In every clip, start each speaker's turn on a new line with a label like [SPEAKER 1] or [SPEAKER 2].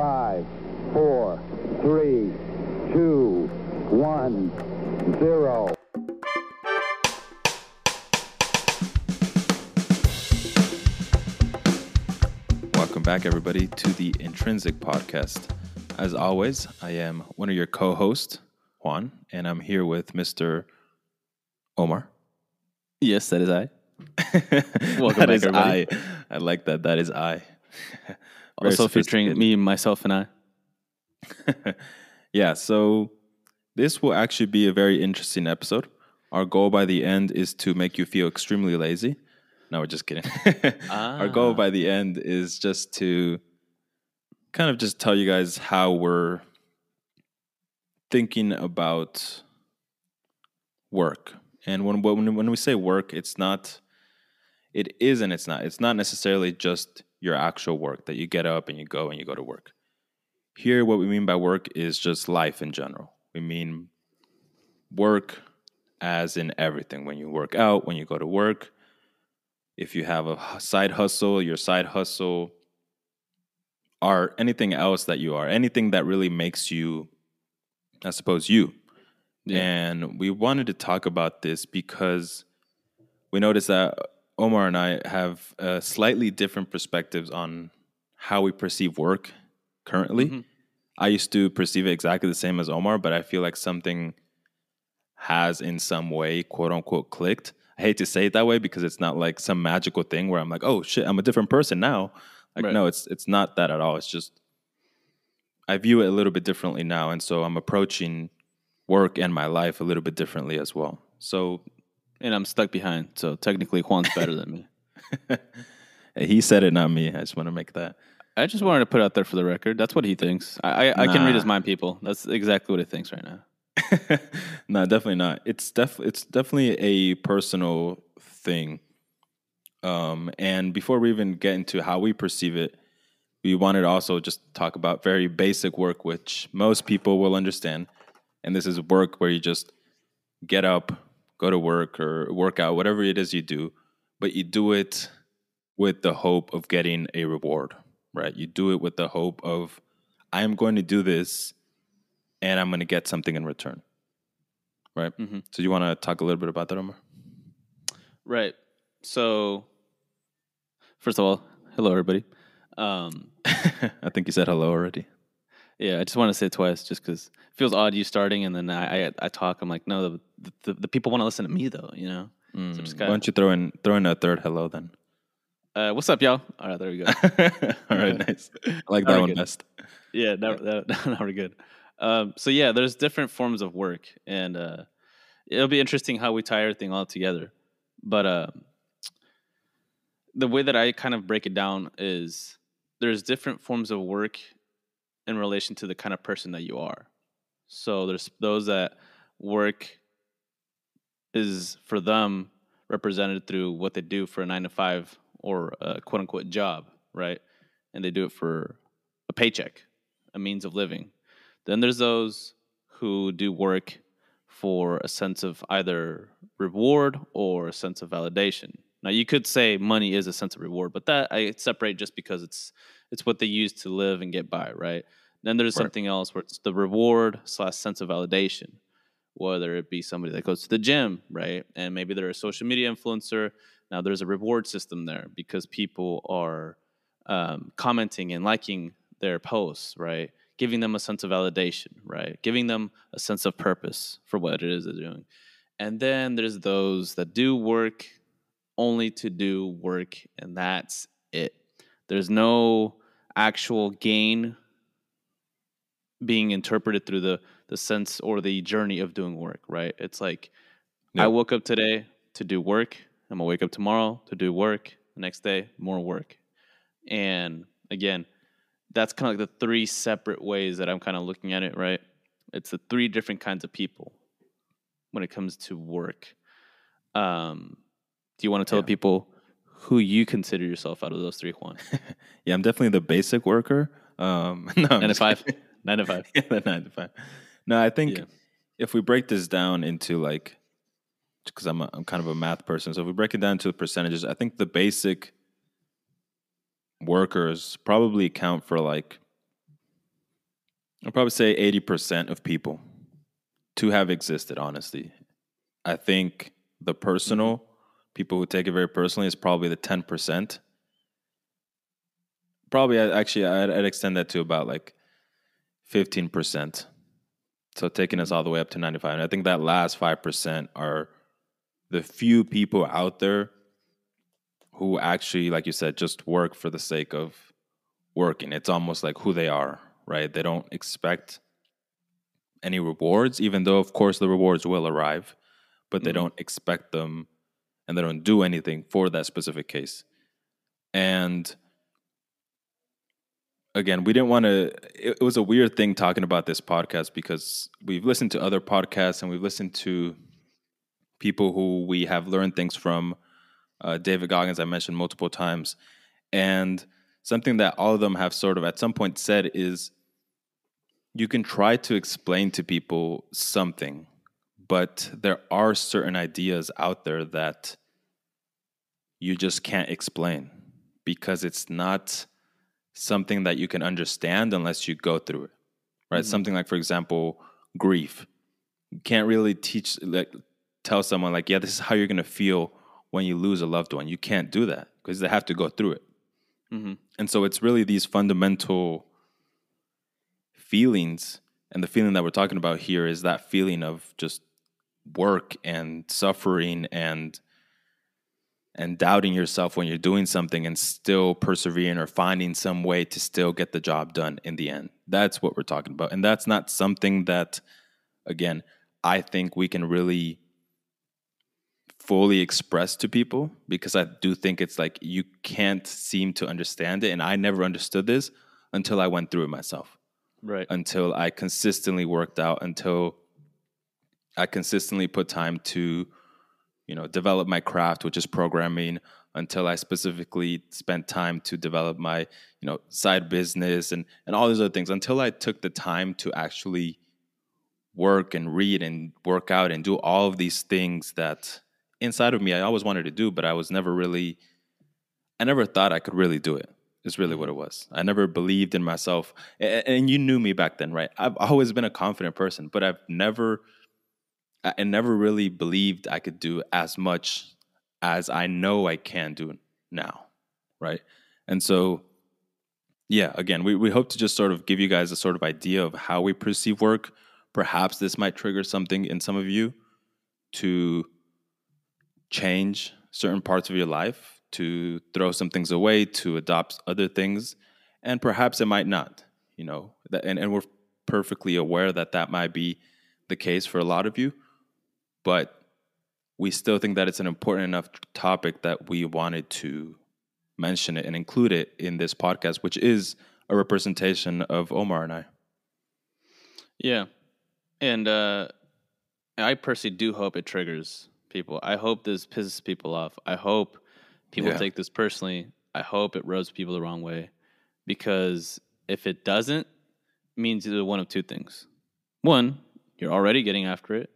[SPEAKER 1] Five, four, three, two, one, zero.
[SPEAKER 2] Welcome back, everybody, to the Intrinsic Podcast. As always, I am one of your co hosts, Juan, and I'm here with Mr. Omar.
[SPEAKER 3] Yes, that is I.
[SPEAKER 2] Welcome
[SPEAKER 3] back,
[SPEAKER 2] that is
[SPEAKER 3] everybody.
[SPEAKER 2] I. I like that. That is I. Very
[SPEAKER 3] Also featuring me, myself, and I.
[SPEAKER 2] yeah, so this will actually be a very interesting episode. Our goal by the end is to make you feel extremely lazy. No, we're just kidding. Our goal
[SPEAKER 3] Ah.
[SPEAKER 2] by the end is just to kind of just tell you guys how we're thinking about work. And when when when we say work, it's not it is and it's not. It's not necessarily just your actual work that you get up and you go and you go to work. Here, what we mean by work is just life in general. We mean work as in everything. When you work out, when you go to work, if you have a side hustle, your side hustle, or anything else that you are, anything that really makes you, I suppose, you.
[SPEAKER 3] Yeah.
[SPEAKER 2] And we wanted to talk about this because we noticed that Omar and I have uh, slightly different perspectives on how we perceive work currently.
[SPEAKER 3] Mhm.
[SPEAKER 2] I used to perceive it exactly the same as Omar, but I feel like something has in some way, quote unquote, clicked. I hate to say it that way because it's not like some magical thing where I'm like, oh shit, I'm a different person now. Like,
[SPEAKER 3] Right.
[SPEAKER 2] no, it's it's not that at all. It's just I view it a little bit differently now, and so I'm approaching work and my life a little bit differently as well. So
[SPEAKER 3] And I'm stuck behind, so technically Juan's better than me.
[SPEAKER 2] he said it, not me. I just want to make that.
[SPEAKER 3] I just wanted to put out there for the record. That's what he thinks. I, I, I can read his mind, people. That's exactly what he thinks right now.
[SPEAKER 2] no, definitely not. It's def it's definitely a personal thing. Um, and before we even get into how we perceive it, we wanted to also just talk about very basic work, which most people will understand. And this is work where you just get up, go to work or work out, whatever it is you do, but you do it with the hope of getting a reward, right? You do it with the hope of, I am going to do this and I'm going to get something in return. Right.
[SPEAKER 3] Mm-hmm.
[SPEAKER 2] So you want to talk a little bit about that, Omar?
[SPEAKER 3] Right. So, first of all, hello, everybody. Um,
[SPEAKER 2] I think you said hello already.
[SPEAKER 3] yeah, I just want to say it twice just because it feels odd you starting and then I, I, I talk. I'm like, no, the, the, the people want to listen to me, though, you know?
[SPEAKER 2] Mm,
[SPEAKER 3] just
[SPEAKER 2] why don't you throw in throw in a third hello then?
[SPEAKER 3] Uh, what's up, y'all? All right, there we go.
[SPEAKER 2] All right, nice. I like that one
[SPEAKER 3] good.
[SPEAKER 2] best.
[SPEAKER 3] yeah, now, now, now we're good. Um, so yeah, there's different forms of work, and uh, it'll be interesting how we tie everything all together. But uh, the way that I kind of break it down is there's different forms of work in relation to the kind of person that you are. So there's those that work is for them represented through what they do for a nine to five or a quote unquote job, right? And they do it for a paycheck, a means of living. Then there's those who do work for a sense of either reward or a sense of validation. Now you could say money is a sense of reward, but that I separate just because it's it's what they use to live and get by, right? Then there's
[SPEAKER 2] Right.
[SPEAKER 3] something else where it's the reward slash sense of validation, whether it be somebody that goes to the gym, right? And maybe they're a social media influencer. Now there's a reward system there because people are um, commenting and liking their posts, right? Giving them a sense of validation, right? Giving them a sense of purpose for what it is they're doing. And then there's those that do work only to do work, and that's it. There's no actual gain being interpreted through the the sense or the journey of doing work, right? It's like
[SPEAKER 2] Yeah.
[SPEAKER 3] I woke up today to do work. I'm gonna wake up tomorrow to do work. The next day, more work. And again, that's kind of like the three separate ways that I'm kind of looking at it, right? It's the three different kinds of people when it comes to work. Um, do you want to tell
[SPEAKER 2] Yeah.
[SPEAKER 3] people who you consider yourself out of those three, Juan?
[SPEAKER 2] Yeah, I'm definitely the basic worker. Um, no,
[SPEAKER 3] Nine to five. Nine to five.
[SPEAKER 2] yeah, the nine to five. No, I think
[SPEAKER 3] Yeah.
[SPEAKER 2] if we break this down into like, because I'm a, I'm kind of a math person, so if we break it down to percentages, I think the basic workers probably account for like I'll probably say 80% of people to have existed, honestly. I think the personal, mm-hmm. people who take it very personally, is probably the 10%. Probably, actually, I'd, I'd extend that to about like 15%. So taking us all the way up to 95. And I think that last 5% are the few people out there who actually, like you said, just work for the sake of working. It's almost like who they are, right? They don't expect any rewards, even though, of course, the rewards will arrive, but they mm-hmm. don't expect them and they don't do anything for that specific case. And again, we didn't want to, it, was a weird thing talking about this podcast because we've listened to other podcasts and we've listened to people who we have learned things from. Uh, David Goggins, I mentioned multiple times. And something that all of them have sort of at some point said is you can try to explain to people something, but there are certain ideas out there that you just can't explain because it's not something that you can understand unless you go through it. Right? Mm-hmm. Something like, for example, grief. You can't really teach, like, tell someone, like, yeah, this is how you're going to feel when you lose a loved one. You can't do that because they have to go through it. Mm-hmm. And so it's really these fundamental feelings. And the feeling that we're talking about here is that feeling of just work and suffering and and doubting yourself when you're doing something and still persevering or finding some way to still get the job done in the end. That's what we're talking about. And that's not something that again, I think we can really fully express to people because I do think it's like you can't seem to understand it and I never understood this until I went through it myself
[SPEAKER 3] Right.
[SPEAKER 2] until I consistently worked out, until I consistently put time to, you know, develop my craft, which is programming, until I specifically spent time to develop my, you know, side business and and all these other things, until I took the time to actually work and read and work out and do all of these things that inside of me I always wanted to do, but I was never really I never thought I could really do it. Is really what it was. I never believed in myself, A- and you knew me back then, right? I've always been a confident person, but I've never, I never really believed I could do as much as I know I can do now, right? And so, yeah, again, we we hope to just sort of give you guys a sort of idea of how we perceive work. Perhaps this might trigger something in some of you to change certain parts of your life, to throw some things away, to adopt other things, and perhaps it might not. You know, and and we're perfectly aware that that might be the case for a lot of you, but we still think that it's an important enough topic that we wanted to mention it and include it in this podcast, which is a representation of Omar and I.
[SPEAKER 3] Yeah. And uh, I personally do hope it triggers people. I hope this pisses people off. I hope people
[SPEAKER 2] Yeah.
[SPEAKER 3] take this personally. I hope it rubs people the wrong way. Because if it doesn't, it means either one of two things. One, you're already getting after it.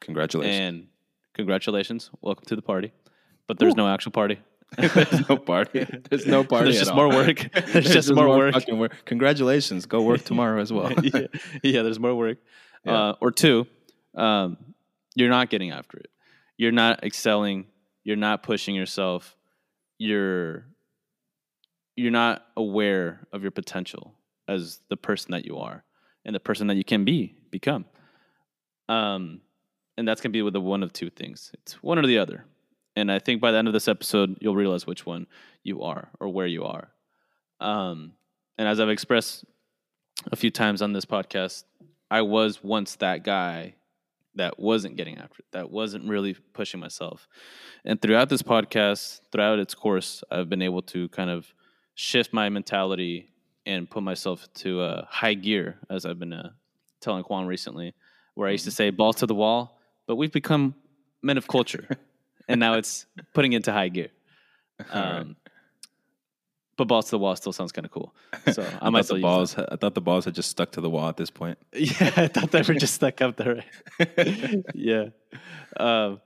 [SPEAKER 2] Congratulations.
[SPEAKER 3] And congratulations. Welcome to the party. But there's no actual party.
[SPEAKER 2] There's no party. There's no party.
[SPEAKER 3] There's just
[SPEAKER 2] all.
[SPEAKER 3] more work. There's just more work.
[SPEAKER 2] fucking work. Congratulations. Go work tomorrow as well.
[SPEAKER 3] yeah, yeah, there's more work.
[SPEAKER 2] Yeah.
[SPEAKER 3] Uh, or two, um, you're not getting after it. You're not excelling. You're not pushing yourself. You're you're not aware of your potential as the person that you are and the person that you can be become. Um, and that's gonna be with the one of two things. It's one or the other. And I think by the end of this episode, you'll realize which one you are or where you are. Um, and as I've expressed a few times on this podcast, I was once that guy that wasn't getting after it, that wasn't really pushing myself. And throughout this podcast, throughout its course, I've been able to kind of shift my mentality and put myself to a high gear, as I've been uh, telling Juan recently, where I used to say balls to the wall, but we've become men of culture. and now it's putting into high gear. Um, But balls to the wall still sounds kind of cool. So I,
[SPEAKER 2] I
[SPEAKER 3] might
[SPEAKER 2] thought
[SPEAKER 3] still
[SPEAKER 2] the balls. I thought the balls had just stuck to the wall at this point.
[SPEAKER 3] Yeah, I thought they were just stuck up there. yeah. Um,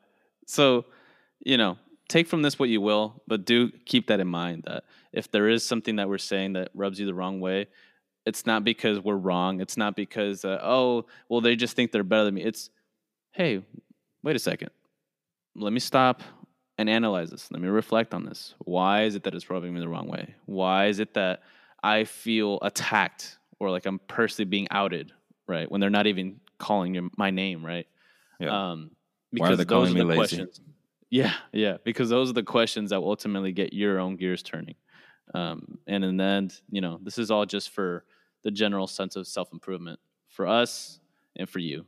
[SPEAKER 3] so, you know, take from this what you will, but do keep that in mind that if there is something that we're saying that rubs you the wrong way, It's not because we're wrong. It's not because uh, oh, well they just think they're better than me. It's hey, wait a second. Let me stop and analyze this. Let me reflect on this. Why is it that it's rubbing me the wrong way? Why is it that I feel attacked or like I'm personally being outed, right? When they're not even calling your, my name, right?
[SPEAKER 2] Yeah.
[SPEAKER 3] Um,
[SPEAKER 2] Why are
[SPEAKER 3] because
[SPEAKER 2] they
[SPEAKER 3] those
[SPEAKER 2] calling
[SPEAKER 3] are
[SPEAKER 2] me
[SPEAKER 3] the
[SPEAKER 2] lazy?
[SPEAKER 3] questions. Yeah, yeah, because those are the questions that will ultimately get your own gears turning. Um, and in the end, you know, this is all just for the general sense of self improvement for us and for you,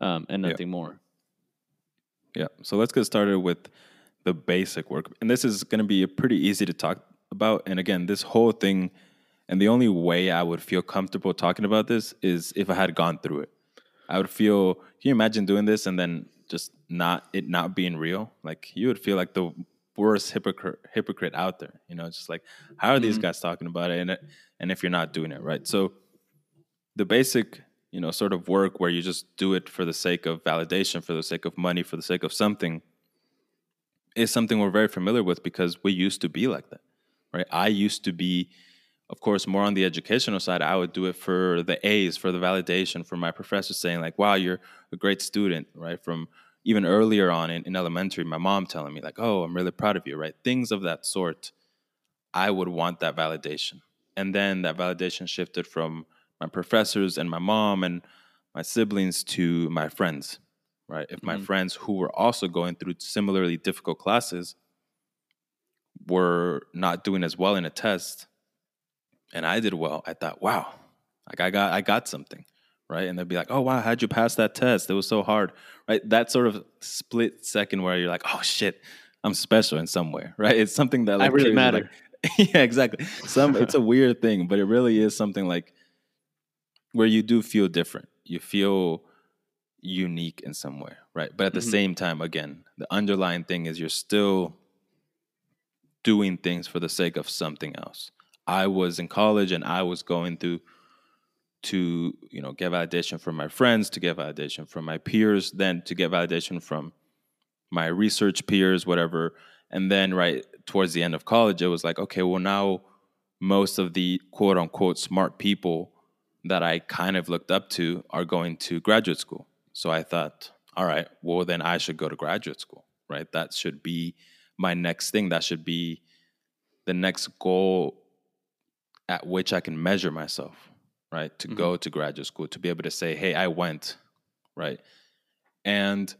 [SPEAKER 3] um, and
[SPEAKER 2] Yeah.
[SPEAKER 3] nothing more.
[SPEAKER 2] Yeah. So let's get started with the basic work. And this is going to be pretty easy to talk about. And again, this whole thing, and the only way I would feel comfortable talking about this is if I had gone through it. I would feel, can you imagine doing this and then just not, it not being real? Like you would feel like the worst hypocrite, hypocrite out there. You know, just like, how are these guys talking about it? And, it- and if you're not doing it, right? So the basic you know sort of work where you just do it for the sake of validation for the sake of money for the sake of something is something we're very familiar with because we used to be like that right? I used to be of course more on the educational side. I would do it for the a's for the validation for my professors saying like wow you're a great student right? From even earlier on in, in elementary my mom telling me like oh i'm really proud of you right? Things of that sort i would want that validation. And then that validation shifted from my professors and my mom and my siblings to my friends right? If my
[SPEAKER 3] Mhm.
[SPEAKER 2] friends who were also going through similarly difficult classes were not doing as well in a test and i did well i thought wow like i got i got something right? And they'd be like oh wow how'd you pass that test? It was so hard right? That sort of split second where you're like oh shit i'm special in some way right? It's something that
[SPEAKER 3] I
[SPEAKER 2] like
[SPEAKER 3] really matter.
[SPEAKER 2] like- yeah exactly. Some it's a weird thing but it really is something like where you do feel different. You feel unique in some way right? But at the
[SPEAKER 3] Mhm.
[SPEAKER 2] same time again the underlying thing is you're still doing things for the sake of something else. I was in college and i was going through to you know get validation from my friends to get validation from my peers then to get validation from my research peers whatever. And then right towards the end of college it was like okay well now most of the quote unquote smart people that i kind of looked up to are going to graduate school. So i thought all right well then i should go to graduate school right? That should be my next thing. That should be the next goal at which i can measure myself right? To mm-hmm. go to graduate school to be able to say hey i went right? And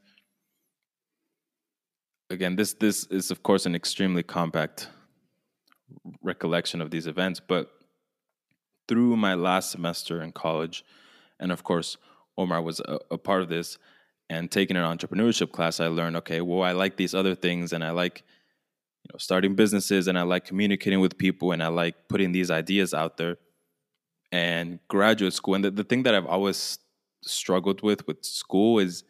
[SPEAKER 2] again this this is of course an extremely compact recollection of these events but through my last semester in college and of course omar was a, a part of this and taking an entrepreneurship class i learned okay well i like these other things and i like you know starting businesses and i like communicating with people and i like putting these ideas out there. And graduate school and the, the thing that i've always struggled with with school is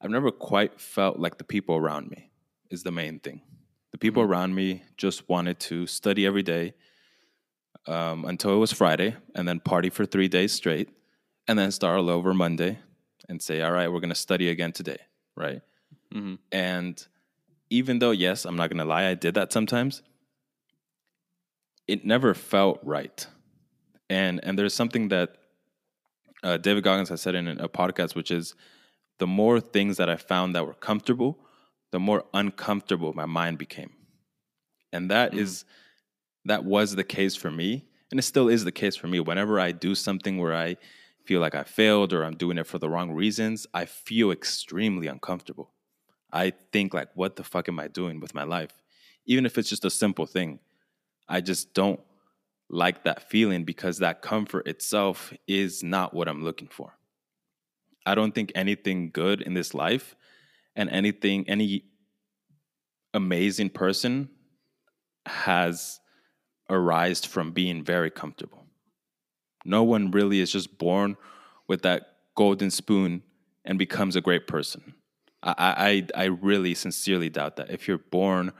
[SPEAKER 2] i've never quite felt like the people around me is the main thing. The people mm-hmm. around me just wanted to study every day um, until it was friday and then party for three days straight and then start all over monday and say all right we're going to study again today right?
[SPEAKER 3] Mhm.
[SPEAKER 2] and even though yes i'm not going to lie i did that sometimes it never felt right. And and there's something that uh, david goggins has said in a podcast which is the more things that i found that were comfortable the more uncomfortable my mind became. And that is that was the case for me and it still is the case for me. Whenever i do something where i feel like i failed or i'm doing it for the wrong reasons i feel extremely uncomfortable. I think like what the fuck am i doing with my life? Even if it's just a simple thing i just don't like that feeling because that comfort itself is not what i'm looking for. I don't think anything good in this life and anything any amazing person has arised from being very comfortable. No one really is just born with that golden spoon and becomes a great person. I i i really sincerely doubt that. If you're born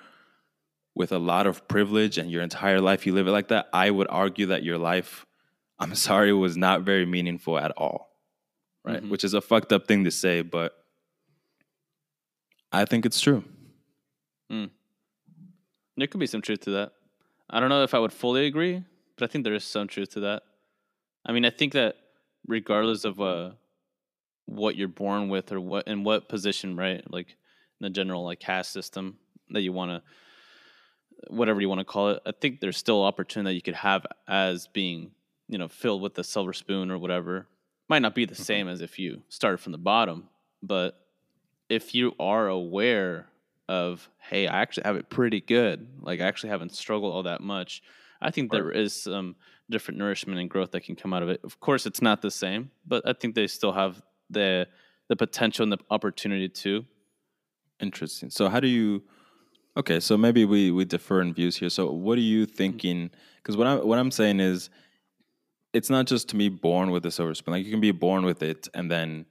[SPEAKER 2] with a lot of privilege and your entire life you live it like that i would argue that your life i'm sorry was not very meaningful at all right?
[SPEAKER 3] Mhm.
[SPEAKER 2] which is a fucked up thing to say but i think it's true.
[SPEAKER 3] There could be some truth to that. I don't know if I would fully agree, but I think there is some truth to that. I mean, I think that regardless of uh, what you're born with or what in what position, right? Like in the general like caste system that you want to, whatever you want to call it. I think there's still opportunity that you could have as being, you know, filled with the silver spoon or whatever. Might not be the
[SPEAKER 2] Mm-hmm.
[SPEAKER 3] same as if you started from the bottom, but if you are aware of, hey, I actually have it pretty good. Like I actually haven't struggled all that much. I think there is some different nourishment and growth that can come out of it. Of course, it's not the same, but I think they still have the the potential and the opportunity to.
[SPEAKER 2] Interesting. So how do you? Okay, so maybe we we differ in views here. So what are you mm-hmm. thinking? Because what I'm what I'm saying is, it's not just to be born with a silver spoon. Like you can be born with it, and then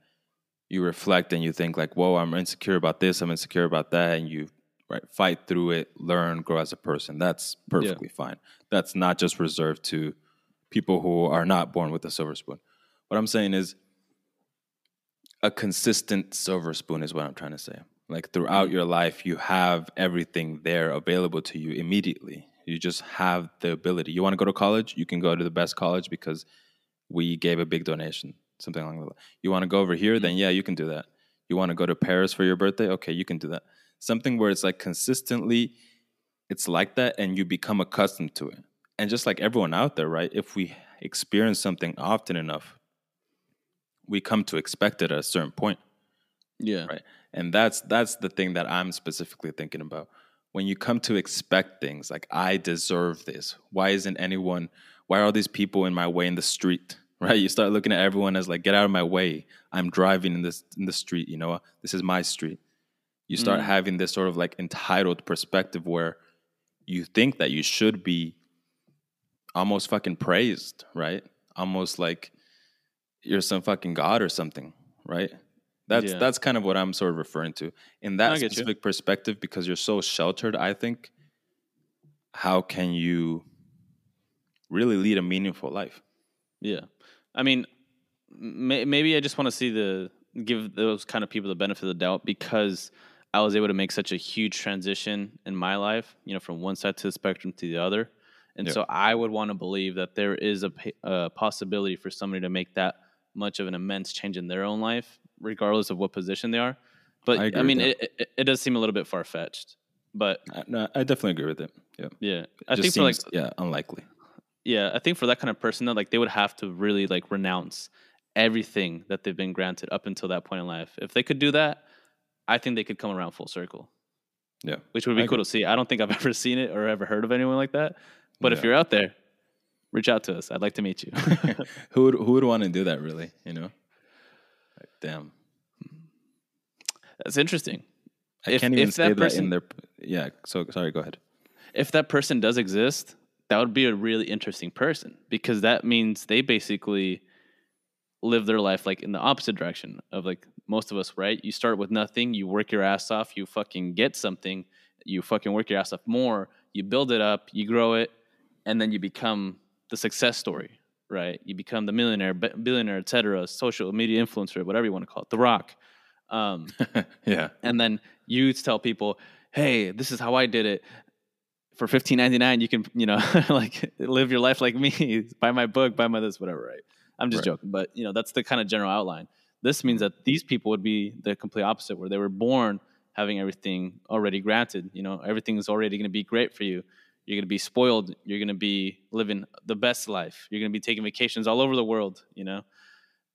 [SPEAKER 2] you reflect and you think like, "Whoa, I'm insecure about this. I'm insecure about that," and you right fight through it, learn, grow as a person. That's perfectly fine. That's not just reserved to people who are not born with a silver spoon. What I'm saying is, a consistent silver spoon is what I'm trying to say. Like throughout mm-hmm. your life, you have everything there available to you immediately. You just have the ability. You want to go to college, you can go to the best college because we gave a big donation, something along the line. You want to go over here, then mm-hmm. yeah, you can do that. You want to go to Paris for your birthday, okay, you can do that. Something where it's like consistently, it's like that, and you become accustomed to it. And just like everyone out there, right? If we experience something often enough, we come to expect it at a certain point
[SPEAKER 3] Yeah.
[SPEAKER 2] right and that's that's the thing that i'm specifically thinking about when you come to expect things like i deserve this why isn't anyone why are all these people in my way in the street right? You start looking at everyone as like get out of my way. I'm driving in this in the street you know? This is my street. You start
[SPEAKER 3] Mm.
[SPEAKER 2] having this sort of like entitled perspective where you think that you should be almost fucking praised right? Almost like you're some fucking god or something right? That's
[SPEAKER 3] Yeah.
[SPEAKER 2] that's kind of what i'm sort of referring to. In that
[SPEAKER 3] get you.
[SPEAKER 2] specific perspective because you're so sheltered i think how can you really lead a meaningful life?
[SPEAKER 3] Yeah, I mean, may, maybe I just want to see the give those kind of people the benefit of the doubt because I was able to make such a huge transition in my life, you know, from one side to the spectrum to the other, and
[SPEAKER 2] Yeah.
[SPEAKER 3] so I would want to believe that there is a, a possibility for somebody to make that much of an immense change in their own life, regardless of what position they are. But
[SPEAKER 2] I
[SPEAKER 3] I, mean, it, it, it does seem a little bit far fetched. But
[SPEAKER 2] I, no, I definitely agree with it yeah
[SPEAKER 3] yeah,
[SPEAKER 2] it
[SPEAKER 3] I
[SPEAKER 2] just
[SPEAKER 3] think for like
[SPEAKER 2] yeah unlikely
[SPEAKER 3] yeah, I think for that kind of person though, like they would have to really like renounce everything that they've been granted up until that point in life. If they could do that, I think they could come around full circle,
[SPEAKER 2] yeah
[SPEAKER 3] which would be
[SPEAKER 2] I
[SPEAKER 3] cool to see. I don't think I've ever seen it or ever heard of anyone like that. But if you're out there, reach out to us. I'd like to meet you.
[SPEAKER 2] who would who would want to do that really you know like, damn
[SPEAKER 3] That's interesting.
[SPEAKER 2] I
[SPEAKER 3] If-
[SPEAKER 2] can't even
[SPEAKER 3] if
[SPEAKER 2] say
[SPEAKER 3] that
[SPEAKER 2] that,
[SPEAKER 3] person-
[SPEAKER 2] in their yeah so sorry go ahead
[SPEAKER 3] If that person does exist, that would be a really interesting person because that means they basically live their life like in the opposite direction of like most of us, right? You start with nothing, you work your ass off, you fucking get something, you fucking work your ass off more, you build it up, you grow it, and then you become the success story, right? You become the millionaire, bi- billionaire, etc., social media influencer, whatever you want to call it, The Rock. Um,
[SPEAKER 2] yeah
[SPEAKER 3] and then you tell people, "Hey, this is how I did it." For fifteen ninety nine, you can you know like live your life like me. buy my book, buy my this, whatever. Right? I'm just
[SPEAKER 2] Right.
[SPEAKER 3] joking, but you know that's the kind of general outline. This means mm-hmm. that these people would be the complete opposite, where they were born having everything already granted. You know, everything is already going to be great for you. You're going to be spoiled. You're going to be living the best life. You're going to be taking vacations all over the world. You know,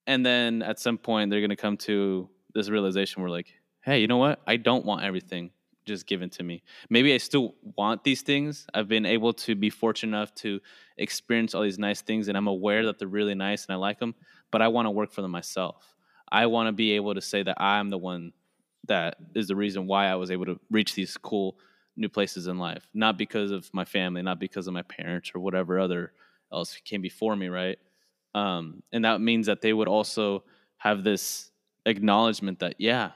[SPEAKER 3] and then at some point they're going to come to this realization where like hey you know what i don't want everything just given to me. Maybe i still want these things. I've been able to be fortunate enough to experience all these nice things and i'm aware that they're really nice and i like them but i want to work for them myself. I want to be able to say that i'm the one that is the reason why i was able to reach these cool new places in life. Not because of my family not because of my parents or whatever other else came before me right? Um, and that means that they would also have this acknowledgement that yeah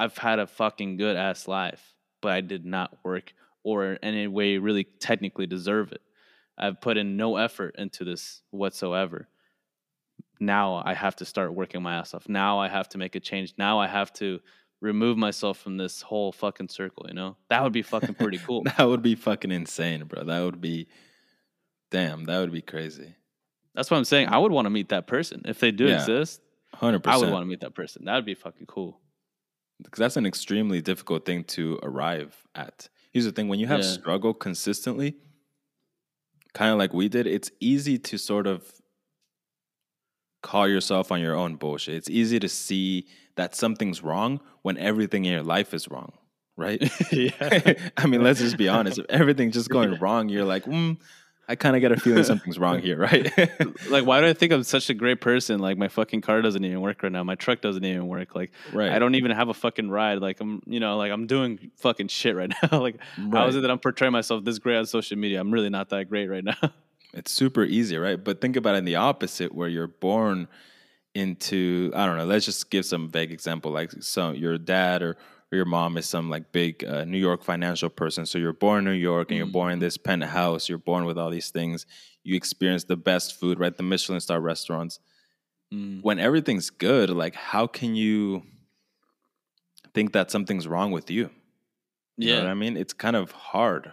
[SPEAKER 3] i've had a fucking good ass life but i did not work or in any way really technically deserve it i've put in no effort into this whatsoever now i have to start working my ass off now i have to make a change now i have to remove myself from this whole fucking circle you know that would be fucking pretty cool
[SPEAKER 2] that would be fucking insane bro that would be damn that would be crazy
[SPEAKER 3] That's what I'm saying. I would want to meet that person if they do
[SPEAKER 2] Yeah.
[SPEAKER 3] exist.
[SPEAKER 2] 100%.
[SPEAKER 3] I would want to meet that person. That would be fucking cool.
[SPEAKER 2] Because that's an extremely difficult thing to arrive at. Here's the thing: when you have
[SPEAKER 3] Yeah.
[SPEAKER 2] struggle consistently, kind of like we did, it's easy to sort of call yourself on your own bullshit. It's easy to see that something's wrong when everything in your life is wrong, right?
[SPEAKER 3] yeah.
[SPEAKER 2] I mean, let's just be honest. If everything's just going wrong, you're like, mm, I kind of get a feeling something's wrong here, right?
[SPEAKER 3] like, why do I think I'm such a great person? Like, my fucking car doesn't even work right now. My truck doesn't even work. Like,
[SPEAKER 2] right.
[SPEAKER 3] I don't even have a fucking ride. Like, I'm, you know, like I'm doing fucking shit right now. like, how is
[SPEAKER 2] Right.
[SPEAKER 3] it that I'm portraying myself this great on social media? I'm really not that great right now.
[SPEAKER 2] It's super easy, right? But think about it in the opposite, where you're born into I don't know. Let's just give some vague example, like some your dad or, or your mom is some like big uh, New York financial person. So you're born in New York and you're born in this penthouse. You're born with all these things. You experience the best food, right? The Michelin star restaurants.
[SPEAKER 3] Mm.
[SPEAKER 2] When everything's good, like how can you think that something's wrong with you? You know
[SPEAKER 3] Yeah.
[SPEAKER 2] what I mean? It's kind of hard.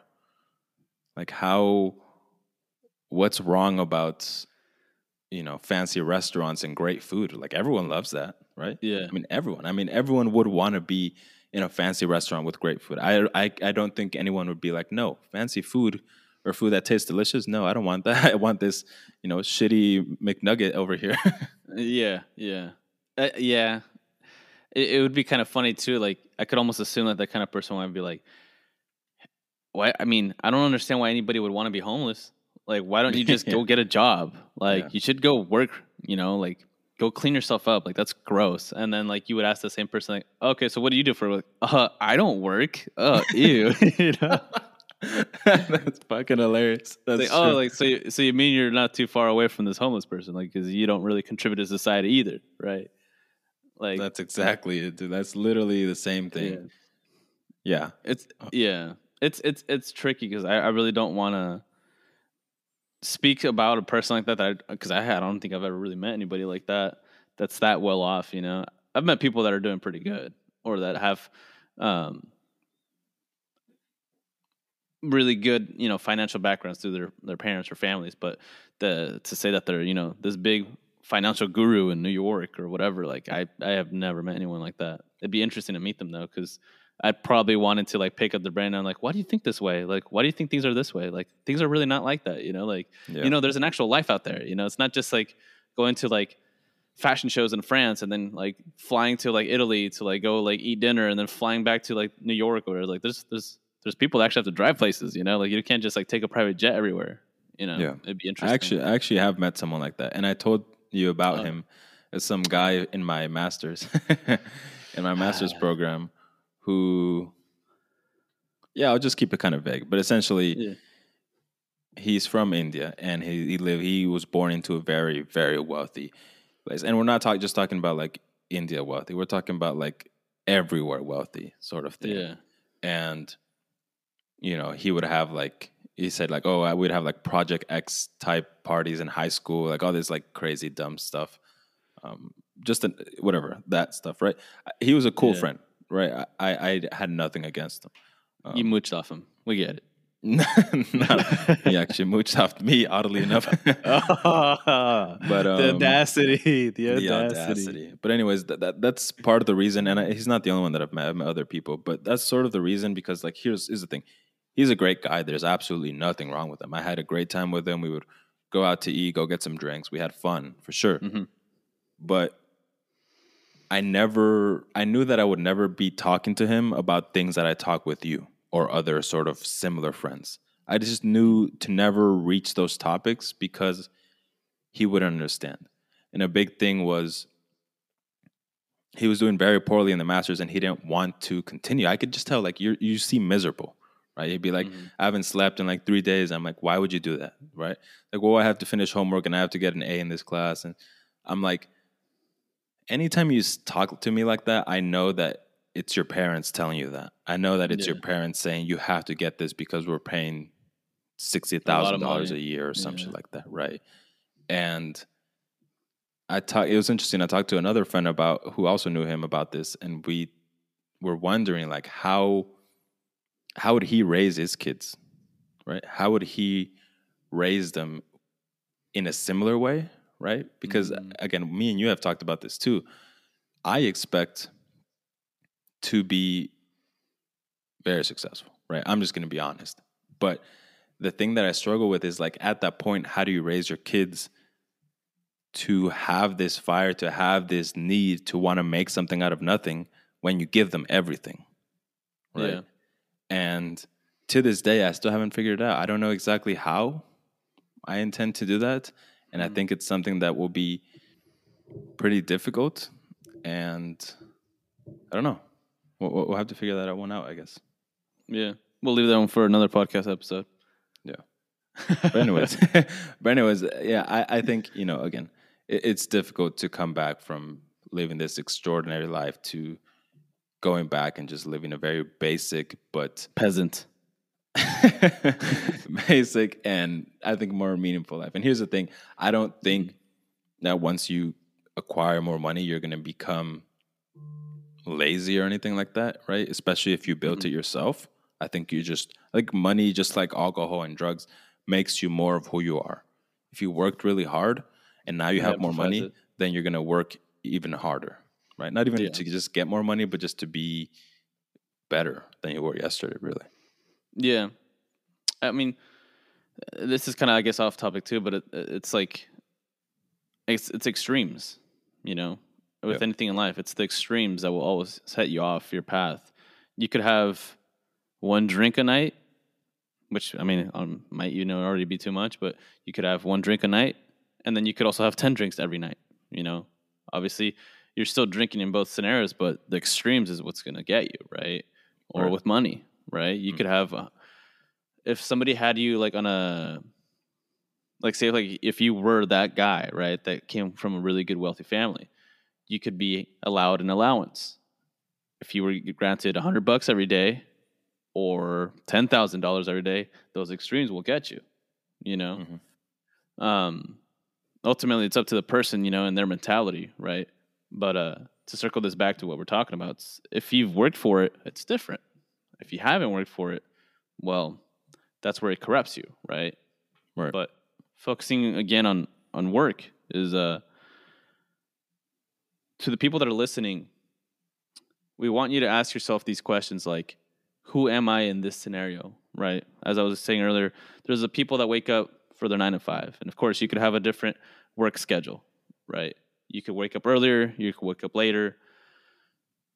[SPEAKER 2] Like how what's wrong about you know, fancy restaurants and great food? Like everyone loves that, right?
[SPEAKER 3] Yeah.
[SPEAKER 2] I mean everyone. I mean everyone would want to be in a fancy restaurant with great food. I I I don't think anyone would be like, "No, fancy food or food that tastes delicious. No, I don't want that. I want this, you know, shitty McNugget over here."
[SPEAKER 3] Yeah, yeah, uh, yeah. It, it would be kind of funny too. Like I could almost assume that that kind of person would be like, "Why?" I mean, I don't understand why anybody would want to be homeless. Like, why don't you just go get a job? Like,
[SPEAKER 2] Yeah.
[SPEAKER 3] you should go work. You know, like go clean yourself up. Like that's gross. And then like you would ask the same person, like, "Okay, so what do you do for work?" Uh, I don't work. Uh, ew. you know.
[SPEAKER 2] That's fucking hilarious. That's
[SPEAKER 3] Like, oh, like so. You, so you mean you're not too far away from this homeless person, like, because you don't really contribute to society either, right? Like,
[SPEAKER 2] That's exactly it, dude. That's literally the same thing.
[SPEAKER 3] Yeah.
[SPEAKER 2] Yeah.
[SPEAKER 3] It's yeah. It's it's it's tricky because I, I really don't want to speak about a person like that. that Because I, had I don't think I've ever really met anybody like that. That's that well off. You know, I've met people that are doing pretty good or that have um, really good you know financial backgrounds through their their parents or families. But the to say that they're you know this big financial guru in New York or whatever, like I I have never met anyone like that. It'd be interesting to meet them though because. I'd probably wanted to like pick up the brain and like, why do you think this way? Like, why do you think things are this way? Like, things are really not like that, you know? Like,
[SPEAKER 2] Yeah.
[SPEAKER 3] you know, there's an actual life out there. You know, it's not just like going to like fashion shows in France and then like flying to like Italy to like go like eat dinner and then flying back to like New York or. Like, there's there's there's people that actually have to drive places. You know, like you can't just like take a private jet everywhere. You know,
[SPEAKER 2] Yeah.
[SPEAKER 3] it'd be interesting.
[SPEAKER 2] I actually I actually have met someone like that. And I told you about
[SPEAKER 3] Oh.
[SPEAKER 2] him as some guy in my masters in my ah. master's program who yeah, I'll just keep it kind of vague. But essentially
[SPEAKER 3] Yeah.
[SPEAKER 2] he's from India and he, he lived he was born into a very, very wealthy place. And we're not talking just talking about like India wealthy. We're talking about like everywhere wealthy sort of thing.
[SPEAKER 3] yeah,
[SPEAKER 2] and you know he would have like he said like oh I would have like project x type parties in high school like all this like crazy dumb stuff um just an, whatever that stuff right he was a cool
[SPEAKER 3] Yeah.
[SPEAKER 2] friend right I, I i had nothing against him
[SPEAKER 3] you mooched off him. We get it.
[SPEAKER 2] Not, he actually mooched off me oddly enough
[SPEAKER 3] but the
[SPEAKER 2] um,
[SPEAKER 3] audacity, the audacity.
[SPEAKER 2] the audacity. But anyways, that, that that's part of the reason, and I, he's not the only one that I've met. I've met other people, but that's sort of the reason because, like, here's is the thing: he's a great guy. There's absolutely nothing wrong with him. I had a great time with him. We would go out to eat, go get some drinks. We had fun for sure.
[SPEAKER 3] Mhm.
[SPEAKER 2] But I never, I knew that I would never be talking to him about things that I talk with you or other sort of similar friends. I just knew to never reach those topics because he wouldn't understand. And a big thing was he was doing very poorly in the masters and he didn't want to continue. I could just tell like you you seem miserable, right? He'd be like, mm-hmm. I haven't slept in like three days. I'm like, why would you do that, right? Like, well, I have to finish homework and I have to get an A in this class, and I'm like, anytime you talk to me like that, I know that it's your parents telling you that. I know that it's your parents saying you have to get this because we're paying sixty thousand dollars a year or some
[SPEAKER 3] Yeah.
[SPEAKER 2] shit like that, right? And I talked. It was interesting. I talked to another friend about who also knew him about this, and we were wondering like how how would he raise his kids, right? How would he raise them in a similar way, right? Because
[SPEAKER 3] Mm-hmm.
[SPEAKER 2] again, me and you have talked about this too. I expect to be very successful, right? I'm just going to be honest. But the thing that I struggle with is like at that point, how do you raise your kids to have this fire, to have this need to want to make something out of nothing when you give them everything, right?
[SPEAKER 3] Yeah.
[SPEAKER 2] And to this day, I still haven't figured it out. I don't know exactly how I intend to do that. And I mm-hmm. think it's something that will be pretty difficult. And I don't know. We'll, we'll have to figure that out one out, I guess.
[SPEAKER 3] Yeah. We'll leave that one for another podcast episode.
[SPEAKER 2] Yeah. But anyways, but anyways, yeah, I, I think you know again, it, it's difficult to come back from living this extraordinary life to going back and just living a very basic but
[SPEAKER 3] Peasant.
[SPEAKER 2] basic and I think more meaningful life. And here's the thing: I don't think mm-hmm. that once you acquire more money, you're going to become lazy or anything like that, right? Especially if you built it mm-hmm. yourself. I think you just like money, just like alcohol and drugs, makes you more of who you are. If you worked really hard and now you have more money,
[SPEAKER 3] it.
[SPEAKER 2] then you're going to work even harder, right? Not even
[SPEAKER 3] Yeah.
[SPEAKER 2] to just get more money, but just to be better than you were yesterday, really.
[SPEAKER 3] Yeah. I mean, this is kind of, I guess, off topic too, but it, it's like, it's, it's extremes, you know, with anything in life. It's the extremes that will always set you off your path. You could have one drink a night, which, I mean, um, might, you know, already be too much, but you could have one drink a night, and then you could also have 10 drinks every night, you know. Obviously, you're still drinking in both scenarios, but the extremes is what's going to get you, right? Or
[SPEAKER 2] Right.
[SPEAKER 3] with money, right? You
[SPEAKER 2] Mm.
[SPEAKER 3] could have, uh, if somebody had you like on a, like say like if you were that guy, right, that came from a really good wealthy family, you could be allowed an allowance. If you were granted a hundred bucks every day, or ten thousand dollars every day, those extremes will get you. You know,
[SPEAKER 2] Mhm.
[SPEAKER 3] um, ultimately it's up to the person, you know, and their mentality, right? But uh, to circle this back to what we're talking about, if you've worked for it, it's different. If you haven't worked for it, well, that's where it corrupts you, right?
[SPEAKER 2] Right.
[SPEAKER 3] But focusing again on on work is uh to the people that are listening, we want you to ask yourself these questions like who am I in this scenario, right? As I was saying earlier, there's the people that wake up for their 9 to 5. And of course, you could have a different work schedule, right? You could wake up earlier, you could wake up later,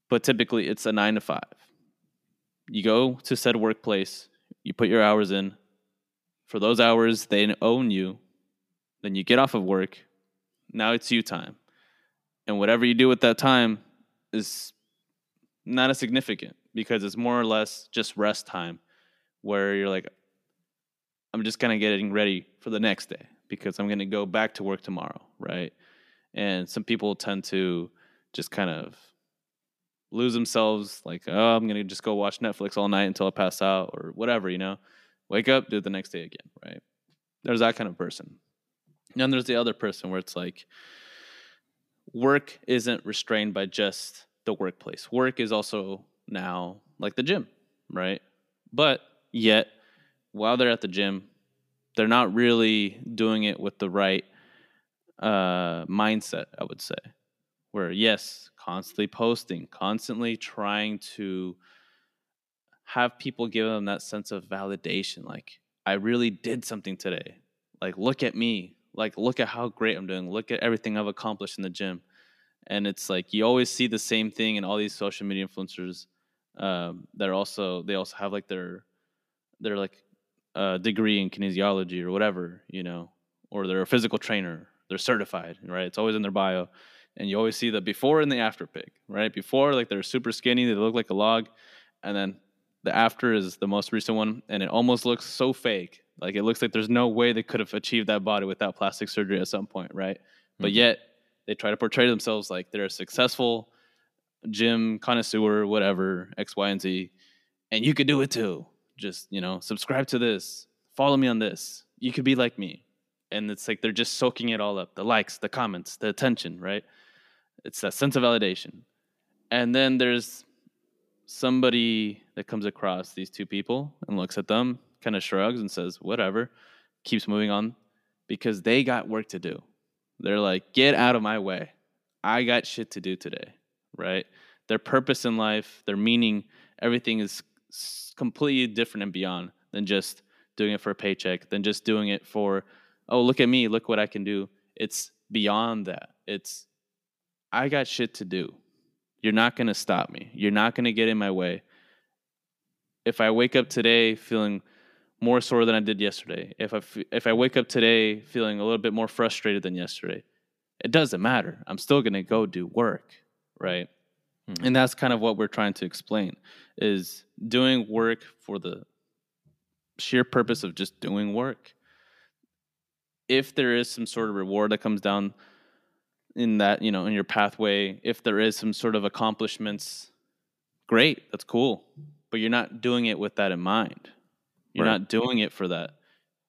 [SPEAKER 3] but typically it's a 9 to 5. You go to said workplace, you put your hours in. For those hours, they own you. Then you get off of work. Now it's you time. And whatever you do with that time is not as significant because it's more or less just rest time where you're like, I'm just kind of getting ready for the next day because I'm going to go back to work tomorrow, right? And some people tend to just kind of lose themselves, like, oh, I'm to just go watch Netflix all night until I pass out or whatever, you know? Wake up, do it the next day again, right? There's that kind of person. And then there's the other person where it's like, work isn't restrained by just the workplace. Work is also now like the gym, right? But yet, while they're at the gym, they're not really doing it with the right uh, mindset, I would say. Where, yes, constantly posting, constantly trying to have people give them that sense of validation. Like, I really did something today. Like, look at me. Like, look at how great I'm doing. Look at everything I've accomplished in the gym. And it's like you always see the same thing in all these social media influencers um, that are also they also have like their their like uh, degree in kinesiology or whatever, you know, or they're a physical trainer. They're certified, right? It's always in their bio, and you always see the before and the after pic, right? Before, like they're super skinny, they look like a log, and then the after is the most recent one, and it almost looks so fake. Like it looks like there's no way they could have achieved that body without plastic surgery at some point, right? But
[SPEAKER 2] Mhm.
[SPEAKER 3] yet they try to portray themselves like they're a successful gym connoisseur, whatever, X, Y, and Z, and you could do it too. Just you know, subscribe to this, follow me on this. You could be like me, and it's like they're just soaking it all up: the likes, the comments, the attention, right? It's that sense of validation, and then there's somebody that comes across these two people and looks at them, kind of shrugs and says, "Whatever," keeps moving on, because they got work to do. They're like, get out of my way. I got shit to do today, right? Their purpose in life, their meaning, everything is completely different and beyond than just doing it for a paycheck, than just doing it for, oh, look at me, look what I can do. It's beyond that. It's, I got shit to do. You're not going to stop me. You're not going to get in my way. If I wake up today feeling more sore than I did yesterday, if I f- if I wake up today feeling a little bit more frustrated than yesterday, it doesn't matter. I'm still going to go do work, right?
[SPEAKER 2] Mhm.
[SPEAKER 3] And that's kind of what we're trying to explain is doing work for the sheer purpose of just doing work. If there is some sort of reward that comes down in that, you know, in your pathway, if there is some sort of accomplishments, great, that's cool. But you're not doing it with that in mind. You're
[SPEAKER 2] Right.
[SPEAKER 3] not doing it for that.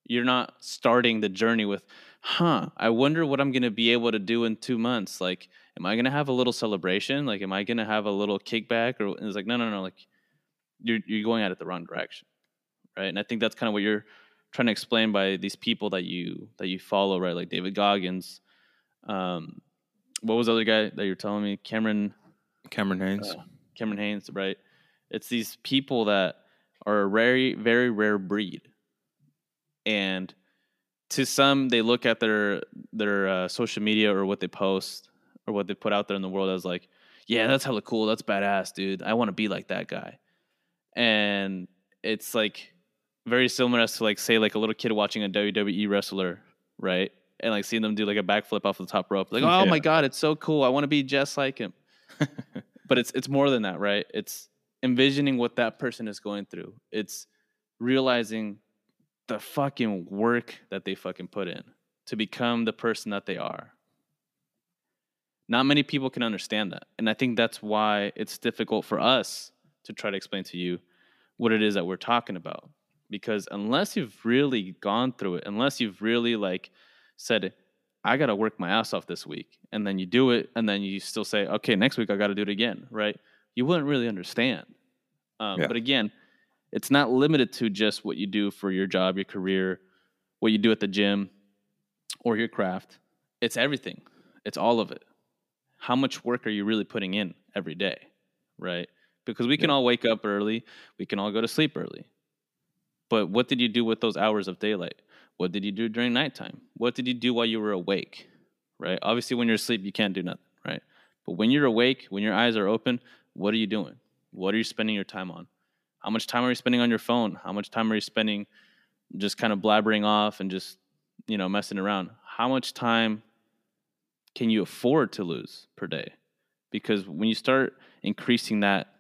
[SPEAKER 3] You're not starting the journey with, huh, I wonder what I'm going to be able to do in two months. Like, am I going to have a little celebration? Like, am I going to have a little kickback? Or it's like, no, no, no. Like, you're, you're going at it the wrong direction. Right. And I think that's kind of what you're trying to explain by these people that you, that you follow, right? Like David Goggins. Um, what was the other guy that you're telling me? Cameron,
[SPEAKER 2] Cameron Hanes.
[SPEAKER 3] uh, Cameron Hanes, right? It's these people that are a very, very rare breed, and to some, they look at their their uh, social media or what they post or what they put out there in the world as like, yeah, that's hella cool, that's badass, dude. I want to be like that guy, and it's like very similar as to like say like a little kid watching a WWE wrestler, right? And like seeing them do like a backflip off the top rope, like, oh
[SPEAKER 2] Yeah.
[SPEAKER 3] my god, it's so cool. I want to be just like him but it's it's more than that, right? It's envisioning what that person is going through. It's realizing the fucking work that they fucking put in to become the person that they are. Not many people can understand that. And I think that's why it's difficult for us to try to explain to you what it is that we're talking about. Because unless you've really gone through it, unless you've really like said, I got to work my ass off this week. And then you do it. And then you still say, okay, next week I got to do it again, right? You wouldn't really understand. Um,
[SPEAKER 2] Yeah.
[SPEAKER 3] But again, it's not limited to just what you do for your job, your career, what you do at the gym, or your craft. It's everything, it's all of it. How much work are you really putting in every day, right? Because we can all wake up early, we can all go to sleep early. But what did you do with those hours of daylight? What did you do during nighttime? What did you do while you were awake? Right? Obviously, when you're asleep, you can't do nothing, right? But when you're awake, when your eyes are open, what are you doing? What are you spending your time on? How much time are you spending on your phone? How much time are you spending just kind of blabbering off and just, you know, messing around? How much time can you afford to lose per day? Because when you start increasing that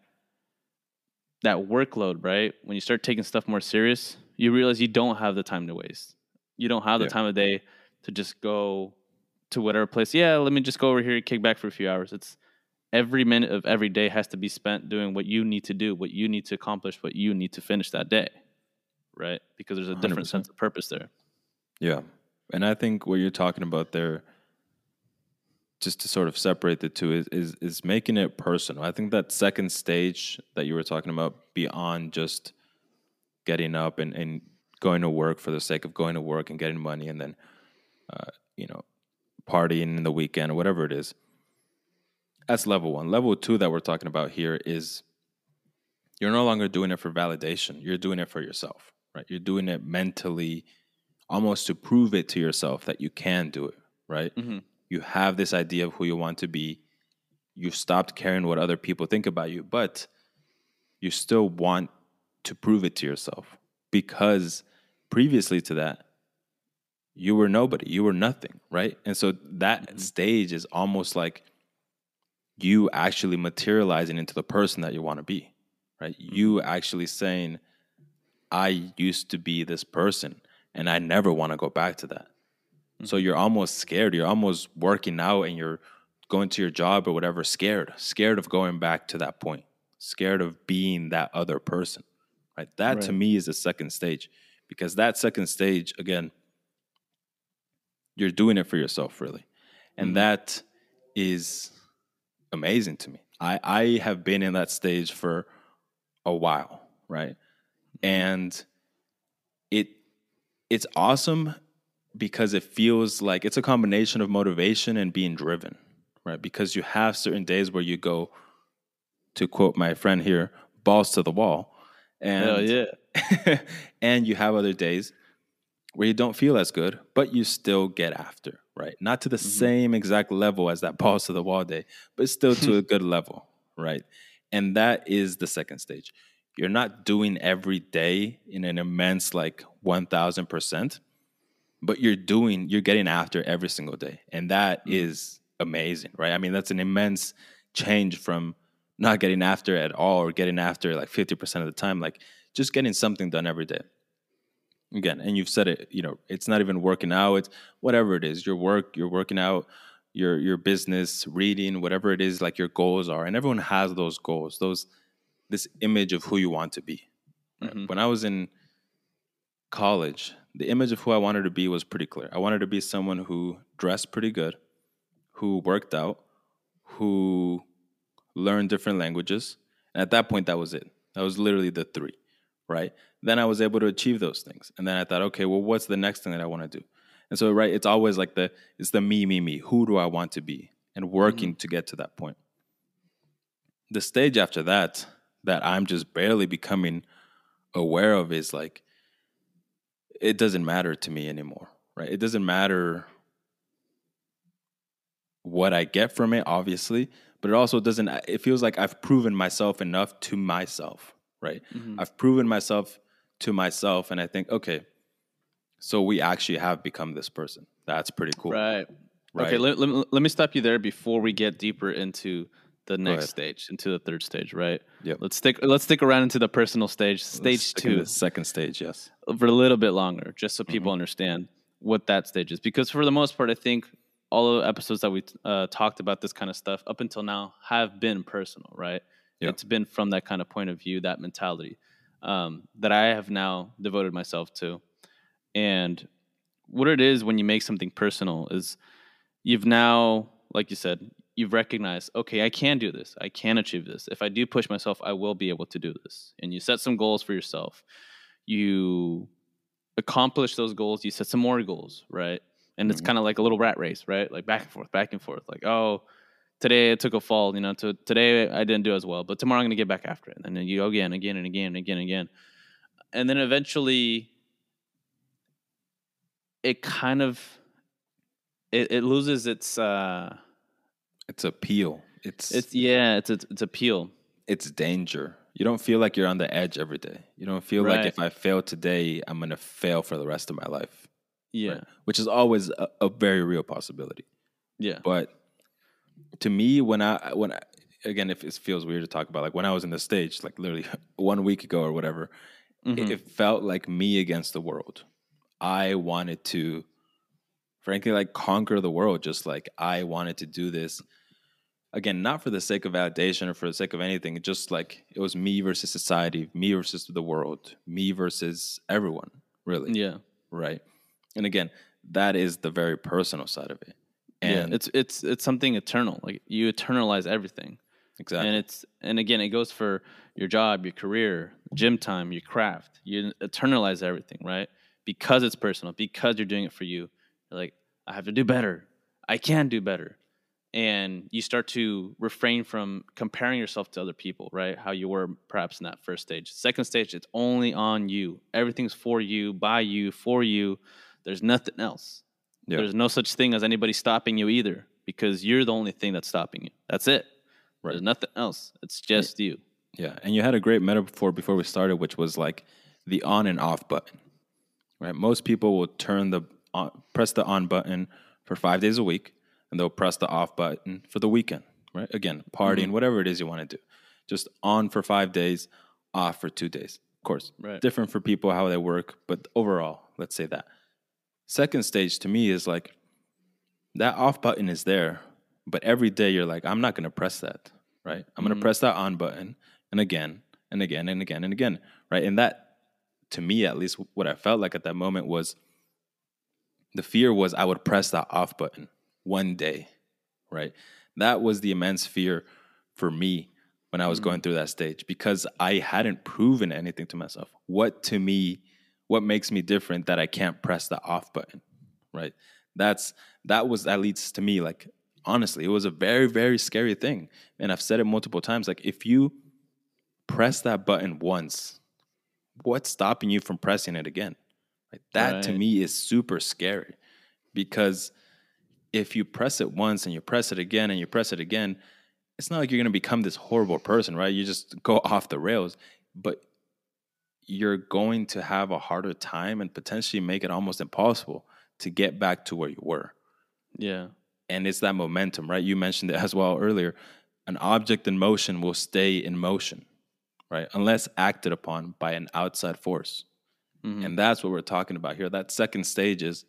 [SPEAKER 3] that workload, right? When you start taking stuff more serious, you realize you don't have the time to waste. You don't have the
[SPEAKER 2] Yeah.
[SPEAKER 3] time of day to just go to whatever place. Yeah, let me just go over here and kick back for a few hours. It's every minute of every day has to be spent doing what you need to do, what you need to accomplish, what you need to finish that day. Right? Because there's a different
[SPEAKER 2] 100%.
[SPEAKER 3] sense of purpose there.
[SPEAKER 2] Yeah. And I think what you're talking about there, just to sort of separate the two, is, is is making it personal. I think that second stage that you were talking about, beyond just getting up and, and going to work for the sake of going to work and getting money and then uh, you know, partying in the weekend or whatever it is. That's level one. Level two that we're talking about here is you're no longer doing it for validation. You're doing it for yourself, right? You're doing it mentally, almost to prove it to yourself that you can do it, right?
[SPEAKER 3] Mhm.
[SPEAKER 2] You have this idea of who you want to be. You've stopped caring what other people think about you, but you still want to prove it to yourself because previously to that, you were nobody, you were nothing, right? And so that mm-hmm. stage is almost like you actually materializing into the person that you want to be, right? Mm-hmm. You actually saying, I used to be this person and I never want to go back to that. So mm-hmm. you're almost scared. You're almost working out and you're going to your job or whatever, scared, scared of going back to that point, scared of being that other person, right? That to me is the second stage because that second stage, again, you're doing it for yourself, really. And mm. that is amazing to me. I, I have been in that stage for a while, right? Mm-hmm. And it it's awesome because it feels like it's a combination of motivation and being driven, right? Because you have certain days where you go, to quote my friend here, balls to the wall. And
[SPEAKER 3] Hell yeah.
[SPEAKER 2] and you have other days where you don't feel as good, but you still get after, right? Not to the mm-hmm. same exact level as that balls to the wall day, but still to a good level, right? And that is the second stage. You're not doing every day in an immense like 1000%, but you're doing, you're getting after every single day. And that mm-hmm. is amazing, right? I mean, that's an immense change from not getting after at all or getting after like 50% of the time, like just getting something done every day again and you've said it you know it's not even working out it's whatever it is your work you're working out your your business reading whatever it is like your goals are and everyone has those goals those this image of who you want to be right?
[SPEAKER 3] Mhm.
[SPEAKER 2] when i was in college the image of who i wanted to be was pretty clear i wanted to be someone who dressed pretty good who worked out who learned different languages and at that point that was it that was literally the three right? Then I was able to achieve those things. And then I thought, okay, well, what's the next thing that I want to do? And so, right, it's always like the it's the me, me, me. Who do I want to be? And working mm-hmm. to get to that point. The stage after that, that I'm just barely becoming aware of is like it doesn't matter to me anymore, right? It doesn't matter what I get from it, obviously, but it also doesn't it feels like I've proven myself enough to myself, right?
[SPEAKER 3] Mhm.
[SPEAKER 2] I've proven myself to myself, and I think, okay, so we actually have become this person. That's pretty cool,
[SPEAKER 3] Right.
[SPEAKER 2] Right.
[SPEAKER 3] Okay, let, let, me- let me stop you there before we get deeper into the next stage, into the third stage, right?
[SPEAKER 2] Yeah.
[SPEAKER 3] Let's stick let's stick around into the personal stage, stage two,
[SPEAKER 2] the second stage, yes.
[SPEAKER 3] for a little bit longer, just so
[SPEAKER 2] Mm-hmm.
[SPEAKER 3] people understand what that stage is. Because for the most part, I think all the episodes that we uh, talked about this kind of stuff up until now have been personal, right?
[SPEAKER 2] Yeah.
[SPEAKER 3] It's been from that kind of point of view, that mentality um, that I have now devoted myself to. And what it is when you make something personal is you've now, like you said, you've recognized, okay, I can do this. I can achieve this. If I do push myself, I will be able to do this. And you set some goals for yourself. You accomplish those goals. You set some more goals, right? And it's kind of like a little rat race, right? Like back and forth, back and forth. Like, oh, today I took a fall, you know, to, today I didn't do as well, but tomorrow I'm going to get back after it. And then you go again, again, and again, and again, and again. And then eventually it kind of it, it loses its uh
[SPEAKER 2] It's appeal. It's
[SPEAKER 3] it's yeah it's it's, it's appeal
[SPEAKER 2] it's danger. You don't feel like you're on the edge every day. You don't feel like if I fail today, I'm gonna fail for the rest of my life.
[SPEAKER 3] Yeah
[SPEAKER 2] right? Which is always a, a very real possibility.
[SPEAKER 3] yeah
[SPEAKER 2] But to me, when I when I, again, if it feels weird to talk about, like when I was in the stage, like literally one week ago or whatever, it,
[SPEAKER 3] Mhm.
[SPEAKER 2] it felt like me against the world. I wanted to, frankly, like conquer the world. Just like I wanted to do this. Again, not for the sake of validation or for the sake of anything. Just like it was me versus society, me versus the world, me versus everyone. Really,
[SPEAKER 3] yeah
[SPEAKER 2] right? And again, that is the very personal side of it. And
[SPEAKER 3] yeah it's it's it's something eternal. Like you eternalize everything.
[SPEAKER 2] Exactly.
[SPEAKER 3] and it's and again it goes for your job your career gym time your craft. You eternalize everything right? Because it's personal because you're doing it for you. You're like i have to do better. I can do better. And you start to refrain from comparing yourself to other people right? How you were perhaps in that first stage. Second stage it's only on you. Everything's for you by you for you there's nothing else
[SPEAKER 2] Yeah.
[SPEAKER 3] there's no such thing as anybody stopping you either because you're the only thing that's stopping you that's it
[SPEAKER 2] Right.
[SPEAKER 3] there's nothing else it's just you
[SPEAKER 2] Yeah, and you had a great metaphor before we started, which was like the on and off button. Right? Most people will turn the on, press the on button for five days a week, and they'll press the off button for the weekend. Right? Again, partying, mm-hmm. whatever it is you want to do, just on for five days, off for two days. Of course,
[SPEAKER 3] Right.
[SPEAKER 2] different for people how they work, but overall, let's say that. Second stage to me is like that off button is there, but every day you're like, I'm not going to press that, right? I'm going to mm-hmm. press that on button and again and again and again and again, right? And that, to me at least, what I felt like at that moment was the fear was I would press that off button one day, right? That was the immense fear for me when I was mm-hmm. going through that stage because I hadn't proven anything to myself. What to me, what makes me different that I can't press the off button, right? That's that was that leads to me like honestly, it was a very very scary thing, and I've said it multiple times. Like if you press that button once, what's stopping you from pressing it again? Like that to me is super scary because if you press it once and you press it again and you press it again, it's not like you're going to become this horrible person, right? You just go off the rails, but you're going to have a harder time and potentially make it almost impossible to get back to where you were.
[SPEAKER 3] Yeah.
[SPEAKER 2] And it's that momentum, right? You mentioned it as well earlier. An object in motion will stay in motion, right? Unless acted upon by an outside force.
[SPEAKER 3] Mhm.
[SPEAKER 2] And that's what we're talking about here. That second stage is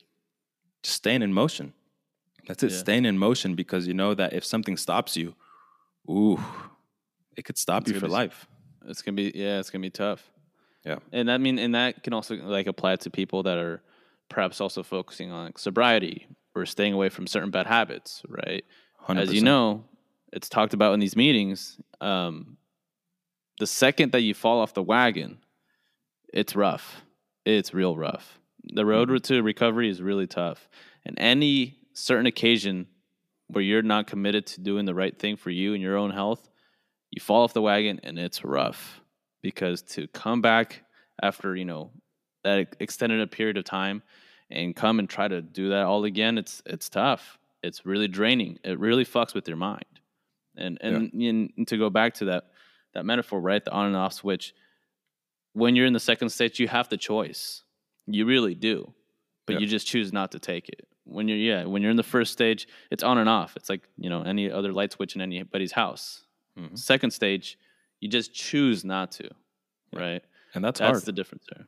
[SPEAKER 2] just staying in motion. That's it,
[SPEAKER 3] Yeah.
[SPEAKER 2] staying in motion because you know that if something stops you, ooh, it could stop
[SPEAKER 3] It's
[SPEAKER 2] you for
[SPEAKER 3] be
[SPEAKER 2] life.
[SPEAKER 3] It's gonna be yeah, it's gonna be tough.
[SPEAKER 2] Yeah.
[SPEAKER 3] And I mean, and that can also like apply to people that are perhaps also focusing on like, sobriety or staying away from certain bad habits, right?
[SPEAKER 2] 100%.
[SPEAKER 3] As you know, it's talked about in these meetings. Um, the second that you fall off the wagon, it's rough. It's real rough. The road
[SPEAKER 2] Mm-hmm.
[SPEAKER 3] to recovery is really tough. And any certain occasion where you're not committed to doing the right thing for you and your own health, you fall off the wagon and it's rough because to come back after, you know, that extended a period of time and come and try to do that all again, it's it's tough. It's really draining. It really fucks with your mind. And and, and to go back to that that metaphor, right? The on and off switch. When you're in the second stage, you have the choice. You really do. But
[SPEAKER 2] Yeah.
[SPEAKER 3] you just choose not to take it. When you're yeah, when you're in the first stage, it's on and off. It's like, you know, any other light switch in anybody's house.
[SPEAKER 2] Mhm.
[SPEAKER 3] Second stage, you just choose not to.
[SPEAKER 2] Yeah.
[SPEAKER 3] Right?
[SPEAKER 2] and that's,
[SPEAKER 3] That's
[SPEAKER 2] hard.
[SPEAKER 3] That's the difference there.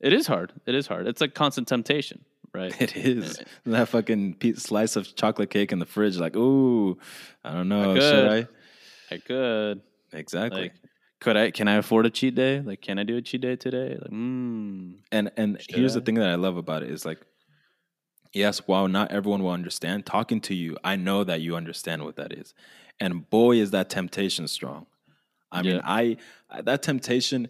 [SPEAKER 3] It is hard. It is hard. It's like constant temptation, right?
[SPEAKER 2] It is that fucking piece, slice of chocolate cake in the fridge. Like, ooh, I don't know. Should. I?
[SPEAKER 3] I could.
[SPEAKER 2] Exactly.
[SPEAKER 3] Like, could I? Can I afford a cheat day? Like, can I do a cheat day today? Like, mm,
[SPEAKER 2] and and here's the thing that I love about it is like, yes, while not everyone will understand, talking to you, I know that you understand what that is, and boy, is that temptation strong. I mean,
[SPEAKER 3] Yeah.
[SPEAKER 2] I I- that temptation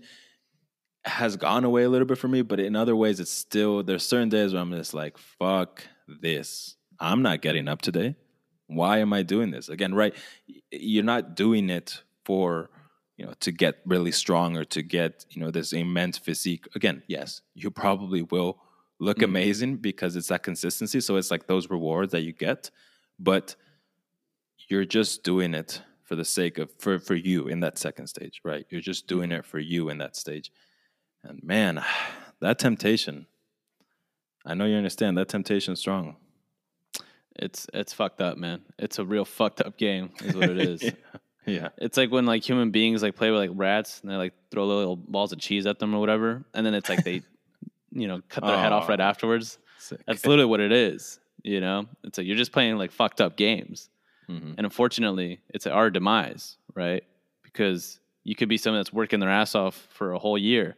[SPEAKER 2] has gone away a little bit for me, but in other ways, it's still there's certain days where I'm just like, fuck this. I'm not getting up today. Why am I doing this again? Right? You're not doing it for you know to get really strong or to get you know this immense physique. Again, yes, you probably will look
[SPEAKER 3] Mhm.
[SPEAKER 2] amazing because it's that consistency. So it's like those rewards that you get, but you're just doing it for the sake of for for you in that second stage, right? You're just doing it for you in that stage. And man, that temptation. I know you understand that temptation is strong.
[SPEAKER 3] it's it's fucked up, man. It's a real fucked up game, is what it is.
[SPEAKER 2] yeah. yeah.
[SPEAKER 3] It's like when like human beings like play with like rats and they like throw little balls of cheese at them or whatever, and then it's like they, you know, cut their head off right afterwards.
[SPEAKER 2] Sick.
[SPEAKER 3] That's literally what it is. You know, it's like you're just playing like fucked up games.
[SPEAKER 2] Mhm.
[SPEAKER 3] And unfortunately, it's our demise, right? Because you could be someone that's working their ass off for a whole year,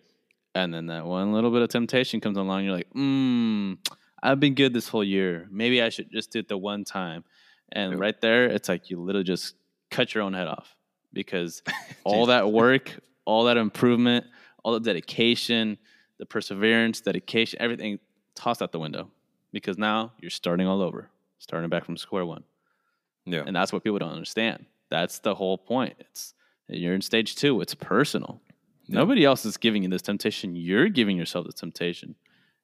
[SPEAKER 3] and then that one little bit of temptation comes along. You're like, mm, I've been good this whole year. Maybe I should just do it the one time. And
[SPEAKER 2] Yep.
[SPEAKER 3] right there, it's like you literally just cut your own head off because all that work, all that improvement, all the dedication, the perseverance, dedication, everything tossed out the window because now you're starting all over, starting back from square one.
[SPEAKER 2] Yeah.
[SPEAKER 3] And that's what people don't understand. That's the whole point. It's you're in stage two. It's personal.
[SPEAKER 2] Yeah.
[SPEAKER 3] Nobody else is giving you this temptation. You're giving yourself the temptation.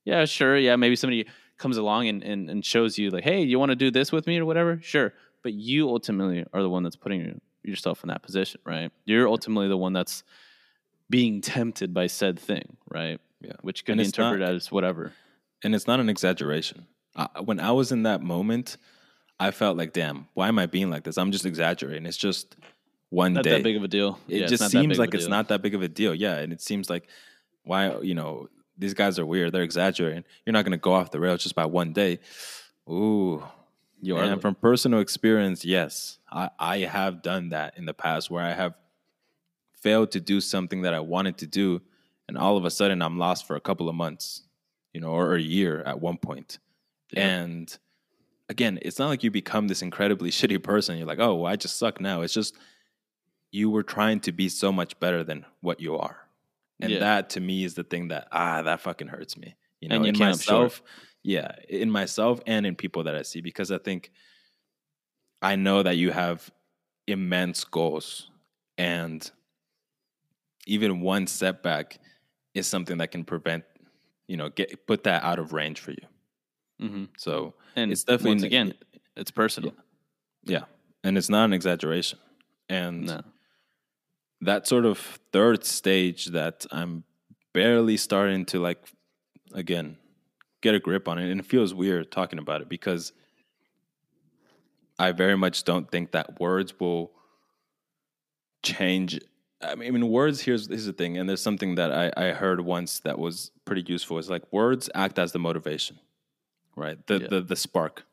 [SPEAKER 3] Yeah, sure. Yeah, maybe somebody comes along and, and, and shows you like, hey, you want to do this with me or whatever? Sure. But you ultimately are the one that's putting yourself in that position, right? You're ultimately the one that's being tempted by said thing, right?
[SPEAKER 2] Yeah.
[SPEAKER 3] Which
[SPEAKER 2] can
[SPEAKER 3] be
[SPEAKER 2] it's not-
[SPEAKER 3] interpreted as whatever.
[SPEAKER 2] and it's not an exaggeration. I, when I was in that moment, I felt like, damn, why am I being like this? I'm just exaggerating. It's just one day.
[SPEAKER 3] Not
[SPEAKER 2] day.
[SPEAKER 3] that big of a deal.
[SPEAKER 2] it
[SPEAKER 3] Yeah,
[SPEAKER 2] just seems like it's not that big of a deal. Yeah, and it seems like why you know these guys are weird. They're exaggerating. You're not going to go off the rails just by one day. Ooh,
[SPEAKER 3] You are
[SPEAKER 2] and from personal experience, yes, I, I have done that in the past where I have failed to do something that I wanted to do, and all of a sudden I'm lost for a couple of months, you know, or a year at one point.
[SPEAKER 3] Yeah.
[SPEAKER 2] And again, it's not like you become this incredibly shitty person. You're like, oh, well, I just suck now. It's just you were trying to be so much better than what you are. And
[SPEAKER 3] Yeah.
[SPEAKER 2] that to me is the thing that ah, that fucking hurts me. You know,
[SPEAKER 3] And you
[SPEAKER 2] in
[SPEAKER 3] came up short.
[SPEAKER 2] myself, Yeah, in myself and in people that I see because I think I know that you have immense goals and even one setback is something that can prevent you know get put that out of range for you.
[SPEAKER 3] Hmm
[SPEAKER 2] So
[SPEAKER 3] And
[SPEAKER 2] it's definitely
[SPEAKER 3] once again, it's personal.
[SPEAKER 2] yeah, and it's not an exaggeration. And
[SPEAKER 3] No.
[SPEAKER 2] that sort of third stage that I'm barely starting to like again get a grip on it and it feels weird talking about it because I very much don't think that words will change I mean, I mean words here's here's the thing and there's something that I, I heard once that was pretty useful is like words act as the motivation right the,
[SPEAKER 3] Yeah.
[SPEAKER 2] the the spark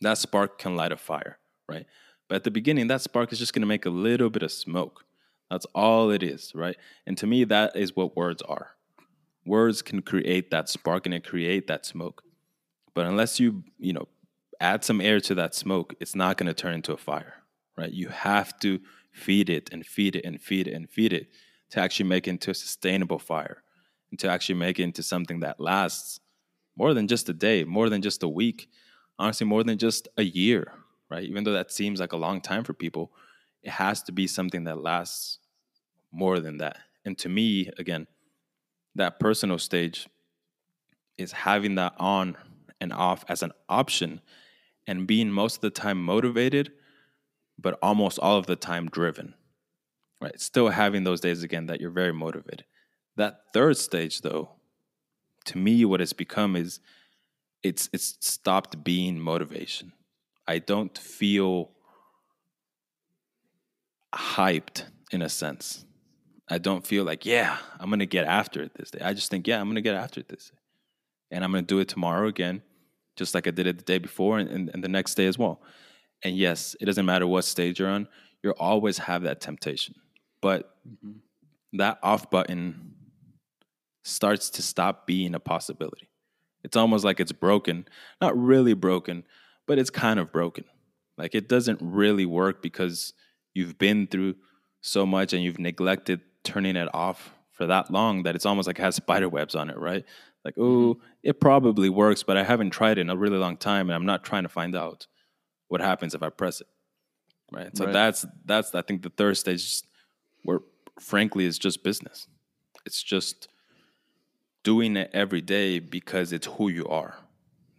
[SPEAKER 2] that spark can light a fire right but at the beginning that spark is just going to make a little bit of smoke that's all it is, right? And to me, that is what words are. Words can create that spark and it create that smoke. But unless you, you know, add some air to that smoke, it's not going to turn into a fire, right? You have to feed it and feed it and feed it and feed it to actually make it into a sustainable fire and to actually make it into something that lasts more than just a day, more than just a week, honestly, more than just a year, right? Even though that seems like a long time for people, it has to be something that lasts more than that. And to me, again, that personal stage is having that on and off as an option and being most of the time motivated, but almost all of the time driven. Right? Still having those days again that you're very motivated. That third stage though, to me what it's become is it's it's stopped being motivation. I don't feel hyped in a sense. I don't feel like, yeah, I'm gonna get after it this day. I just think, yeah, I'm gonna get after it this day. And I'm gonna do it tomorrow again, just like I did it the day before and, and, and the next day as well. And yes, it doesn't matter what stage you're on, you'll always have that temptation. But mm-hmm. that off button starts to stop being a possibility. It's almost like it's broken. Not really broken, but it's kind of broken. Like it doesn't really work because you've been through so much and you've neglected turning it off for that long that it's almost like it has spider webs on it, right? Like, oh, it probably works, but I haven't tried it in a really long time and I'm not trying to find out what happens if I press it. Right. So
[SPEAKER 3] Right.
[SPEAKER 2] that's that's I think the third stage where frankly is just business. It's just doing it every day because it's who you are.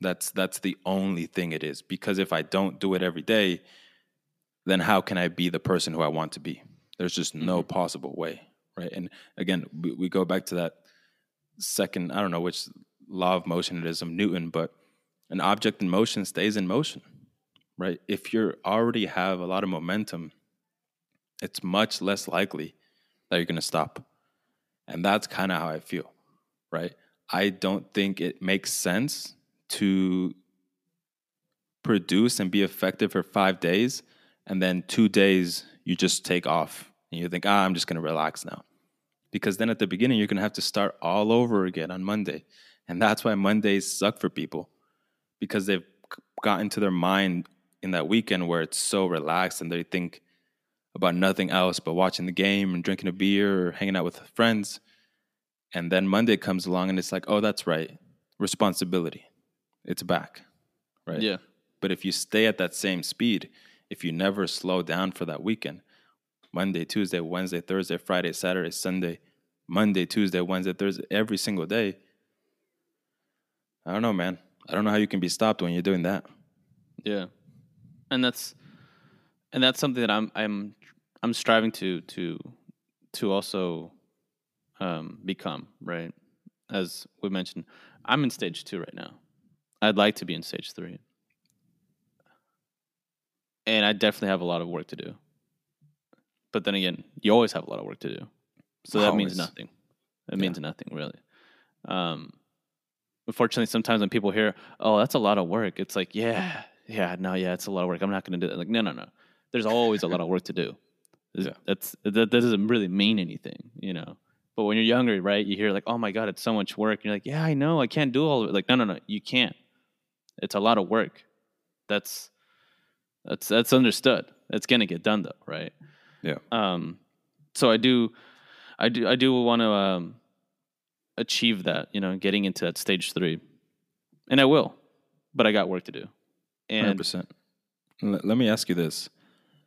[SPEAKER 2] That's that's the only thing it is. Because if I don't do it every day, then how can I be the person who I want to be? There's just no mm-hmm. possible way, right? And again, we, we go back to that second, I don't know which law of motion it is of Newton, but an object in motion stays in motion, right? If you already have a lot of momentum, it's much less likely that you're going to stop. And that's kind of how I feel, right? I don't think it makes sense to produce and be effective for five days, and then two days you just take off and you think, ah, I'm just going to relax now. Because then at the beginning, you're going to have to start all over again on Monday. And that's why Mondays suck for people because they've gotten to their mind in that weekend where it's so relaxed and they think about nothing else but watching the game and drinking a beer or hanging out with friends. And then Monday comes along and it's like, oh, that's right. Responsibility. It's back. Right.
[SPEAKER 3] Yeah.
[SPEAKER 2] But if you stay at that same speed, if you never slow down for that weekend, Monday, Tuesday, Wednesday, Thursday, Friday, Saturday, Sunday, Monday, Tuesday, Wednesday, Thursday, every single day, I don't know, man. I don't know how you can be stopped when you're doing that.
[SPEAKER 3] Yeah, and that's and that's something that I'm I'm I'm striving to to to also um, become right. As we mentioned, I'm in stage two right now. I'd like to be in stage three, and I definitely have a lot of work to do. But then again, you always have a lot of work to do, so that means nothing. It means nothing really. Um, unfortunately, sometimes when people hear, "Oh, that's a lot of work," it's like, "Yeah, yeah, no, yeah, it's a lot of work. I'm not going to do that." Like, no, no, no. There's always a lot of work to do.
[SPEAKER 2] Yeah.
[SPEAKER 3] That's that, that doesn't really mean anything, you know. But when you're younger, right, you hear like, "Oh my god, it's so much work." And you're like, "Yeah, I know. I can't do all of it." Like, no, no, no, you can't. It's a lot of work. That's that's that's understood. It's going to get done though, right?
[SPEAKER 2] Yeah.
[SPEAKER 3] um so i do i do i do want to um achieve that you know getting into that stage three and I will, but I got work to do.
[SPEAKER 2] And Hundred
[SPEAKER 3] And
[SPEAKER 2] percent. Let me ask you this: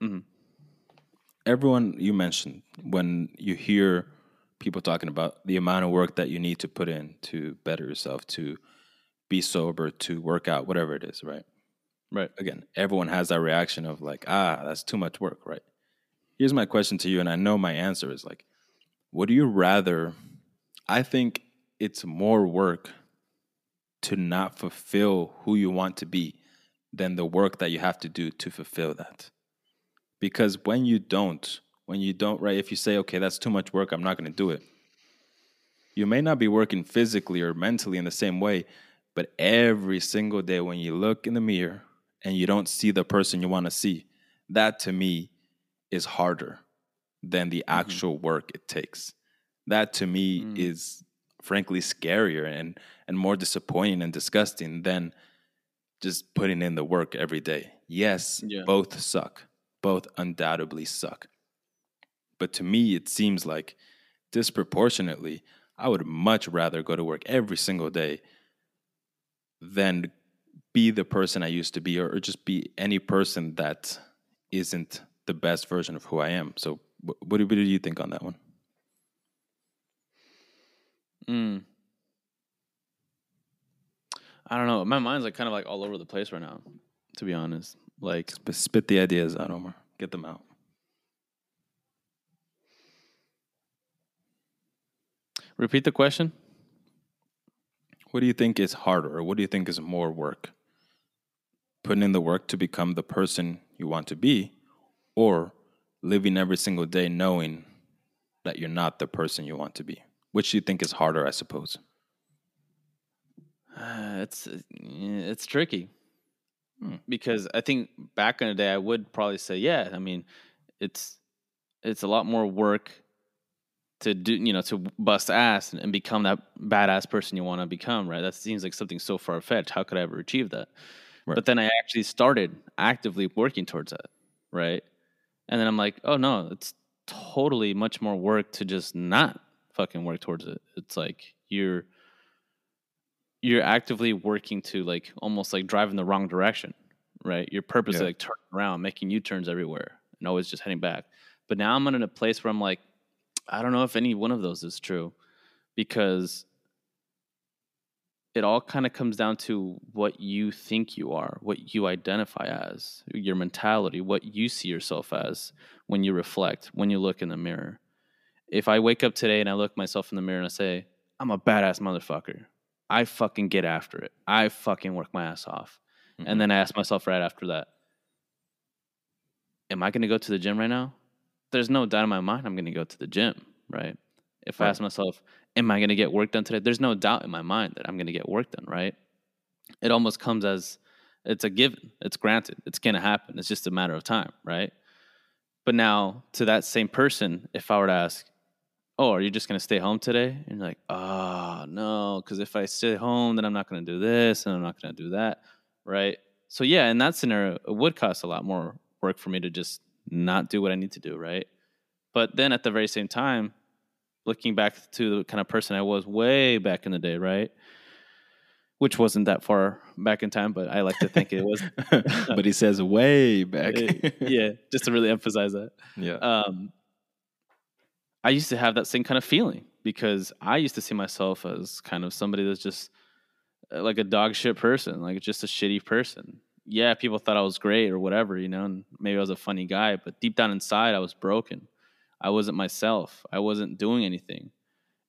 [SPEAKER 3] Mhm.
[SPEAKER 2] Everyone you mentioned, when you hear people talking about the amount of work that you need to put in to better yourself, to be sober, to work out, whatever it is, right?
[SPEAKER 3] right,
[SPEAKER 2] Again, everyone has that reaction of like, ah, that's too much work, right? Here's my question to you, and I know my answer is like, would you rather? I think it's more work to not fulfill who you want to be than the work that you have to do to fulfill that. Because when you don't, when you don't, right, if you say, okay, that's too much work, I'm not going to do it, you may not be working physically or mentally in the same way, but every single day when you look in the mirror and you don't see the person you want to see, that to me is harder than the actual work it takes. That to me
[SPEAKER 3] Mm.
[SPEAKER 2] is frankly scarier and and more disappointing and disgusting than just putting in the work every day. Yes,
[SPEAKER 3] Yeah.
[SPEAKER 2] both suck. Both undoubtedly suck. But to me it seems like disproportionately I would much rather go to work every single day than be the person I used to be or, or just be any person that isn't the best version of who I am. So wh- what do, what do you think on that one?
[SPEAKER 3] Mm. I don't know. My mind's like kind of like all over the place right now, to be honest. Like,
[SPEAKER 2] Spit the ideas out, Omar. Get them out.
[SPEAKER 3] Repeat the question.
[SPEAKER 2] What do you think is harder or what do you think is more work? Putting in the work to become the person you want to be or living every single day knowing that you're not the person you want to be? Which do you think is harder, I suppose?
[SPEAKER 3] Uh, it's it's tricky
[SPEAKER 2] Hmm.
[SPEAKER 3] because I think back in the day I would probably say yeah. I mean, it's it's a lot more work to do you know to bust ass and, become that badass person you want to become. Right? That seems like something so far fetched. How could I ever achieve that?
[SPEAKER 2] Right.
[SPEAKER 3] But then I actually started actively working towards that. Right? And then I'm like, oh no, it's totally much more work to just not fucking work towards it. It's like you're you're actively working to like almost like drive in the wrong direction, right? Your purpose is
[SPEAKER 2] Yeah.
[SPEAKER 3] like turning around, making U turns everywhere, and always just heading back. But now I'm in a place where I'm like, I don't know if any one of those is true, because it all kind of comes down to what you think you are, what you identify as, your mentality, what you see yourself as when you reflect, when you look in the mirror. If I wake up today and I look myself in the mirror and I say, I'm a badass motherfucker, I fucking get after it. I fucking work my ass off. And mm-hmm. then I ask myself right after that, am I going to go to the gym right now? There's no doubt in my mind I'm going to go to the gym, right? If I ask myself, am I going to get work done today? There's no doubt in my mind that I'm going to get work done, right? It almost comes as it's a given. It's granted. It's going to happen. It's just a matter of time, right? But now to that same person, if I were to ask, "Oh, are you just going to stay home today?" and you're like, "Oh, no, because if I stay home, then I'm not going to do this and I'm not going to do that." Right? So yeah, in that scenario, it would cost a lot more work for me to just not do what I need to do, right? But then at the very same time, looking back to the kind of person I was way back in the day, right? Which wasn't that far back in time, but I like to think it was.
[SPEAKER 2] but he says way back.
[SPEAKER 3] yeah, just to really emphasize that.
[SPEAKER 2] yeah.
[SPEAKER 3] Um, I used to have that same kind of feeling because I used to see myself as kind of somebody that's just uh, like a dog shit person, like just a shitty person. Yeah, people thought I was great or whatever, you know, and maybe I was a funny guy, but deep down inside, I was broken. I wasn't myself. I wasn't doing anything.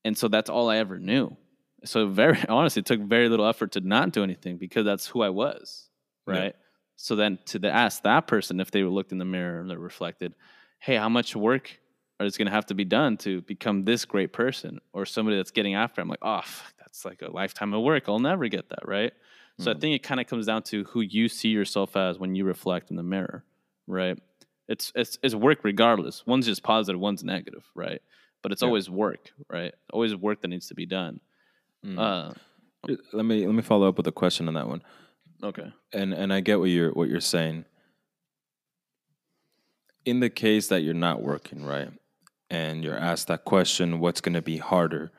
[SPEAKER 3] And so that's all I ever knew. So very honestly, it took very little effort to not do anything because that's who I was.
[SPEAKER 2] Yeah.
[SPEAKER 3] Right. So then to the, ask that person if they looked in the mirror and they reflected, hey, how much work is going to have to be done to become this great person or somebody that's getting after? I'm like, oh, fuck, that's like a lifetime of work. I'll never get that. Right. So I
[SPEAKER 2] Mm.
[SPEAKER 3] think it kind of comes down to who you see yourself as when you reflect in the mirror. Right. It's, it's, it's work regardless. One's just positive, one's negative. Right. But it's
[SPEAKER 2] Yeah.
[SPEAKER 3] always work. Right. Always work that needs to be done.
[SPEAKER 2] Mm.
[SPEAKER 3] Uh,
[SPEAKER 2] let me let me follow up with a question on that one.
[SPEAKER 3] okay.
[SPEAKER 2] And and I get what you're what you're saying. In the case that you're not working, right? And you're asked that question, what's going to be harder?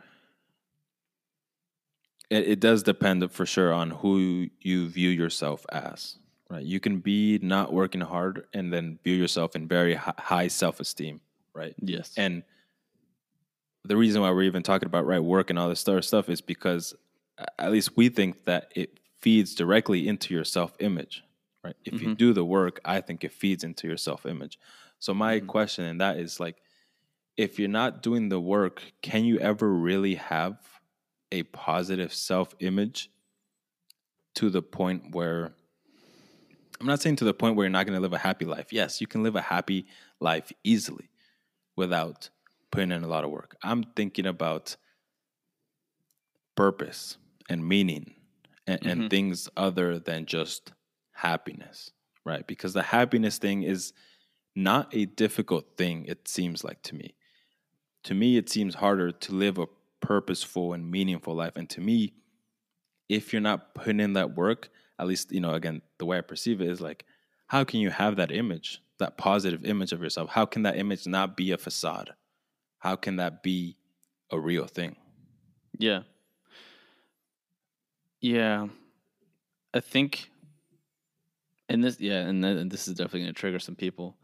[SPEAKER 2] It, it does depend for sure on who you view yourself as. Right, you can be not working hard and then view yourself in very hi- high self esteem. Right.
[SPEAKER 3] Yes.
[SPEAKER 2] And the reason why we're even talking about right work and all this other stuff is because at least we think that it feeds directly into your self image. Right. If you mm-hmm. do the work, I think it feeds into your self image. So my mm-hmm. question in that is like, if you're not doing the work, can you ever really have a positive self image to the point where I'm not saying to the point where you're not going to live a happy life. Yes, you can live a happy life easily without putting in a lot of work. I'm thinking about purpose and meaning and, and things other than just happiness, right? Because the happiness thing is not a difficult thing, it seems like to me. To me, it seems harder to live a purposeful and meaningful life. And to me, if you're not putting in that work, at least, you know, again, the way I perceive it is like, how can you have that image, that positive image of yourself? How can that image not be a facade? How can that be a real thing?
[SPEAKER 3] Yeah. Yeah. I think, and this, yeah, and, th- and this is definitely going to trigger some people.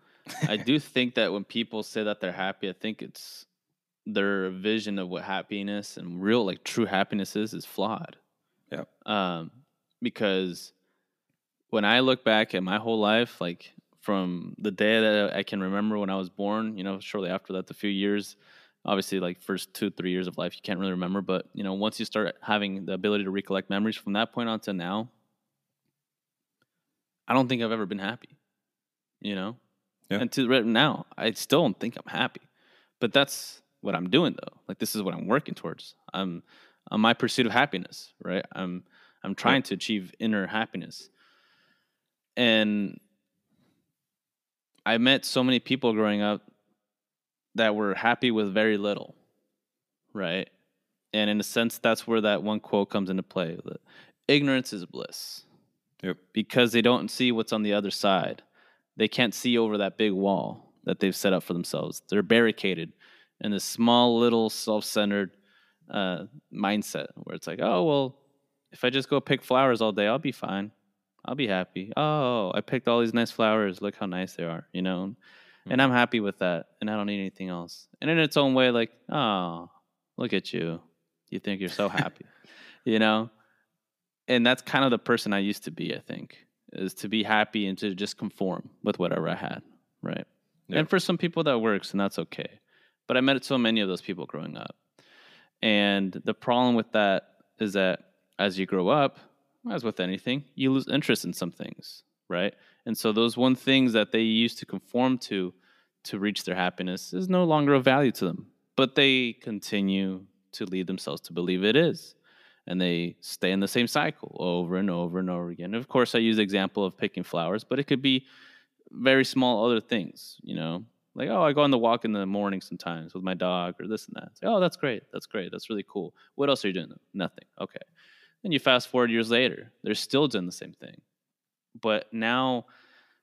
[SPEAKER 3] I do think that when people say that they're happy, I think it's their vision of what happiness and real, like true happiness is, is flawed.
[SPEAKER 2] Yeah.
[SPEAKER 3] Um, because when I look back at my whole life, like from the day that I can remember when I was born, you know, shortly after that, the few years, obviously, like first two, three years of life, you can't really remember. But, you know, once you start having the ability to recollect memories from that point on to now, I don't think I've ever been happy, you know?
[SPEAKER 2] Yeah.
[SPEAKER 3] And to right now, I still don't think I'm happy. But that's what I'm doing though. Like this is what I'm working towards. I'm on my pursuit of happiness, right? I'm I'm trying to achieve inner happiness. And I met so many people growing up that were happy with very little, right? And in a sense, that's where that one quote comes into play. that Ignorance is bliss
[SPEAKER 2] Yep.
[SPEAKER 3] because they don't see what's on the other side. They can't see over that big wall that they've set up for themselves. They're barricaded in this small, little, self centered uh, mindset where it's like, oh, well, if I just go pick flowers all day, I'll be fine. I'll be happy. Oh, I picked all these nice flowers. Look how nice they are, you know? And I'm happy with that. And I don't need anything else. And in its own way, like, oh, look at you. You think you're so happy, you know? And that's kind of the person I used to be, I think, is to be happy and to just conform with whatever I had, right?
[SPEAKER 2] Yeah.
[SPEAKER 3] And for some people that works, and that's okay. But I met so many of those people growing up. And the problem with that is that as you grow up, as with anything, you lose interest in some things, right? And so those one things that they used to conform to to reach their happiness is no longer of value to them. But they continue to lead themselves to believe it is. And they stay in the same cycle over and over and over again. Of course, I use the example of picking flowers, but it could be very small other things, you know, like, oh, I go on the walk in the morning sometimes with my dog or this and that. Say, oh, that's great. That's great. That's really cool. What else are you doing? Nothing. Okay. Then you fast forward years later, they're still doing the same thing. But now,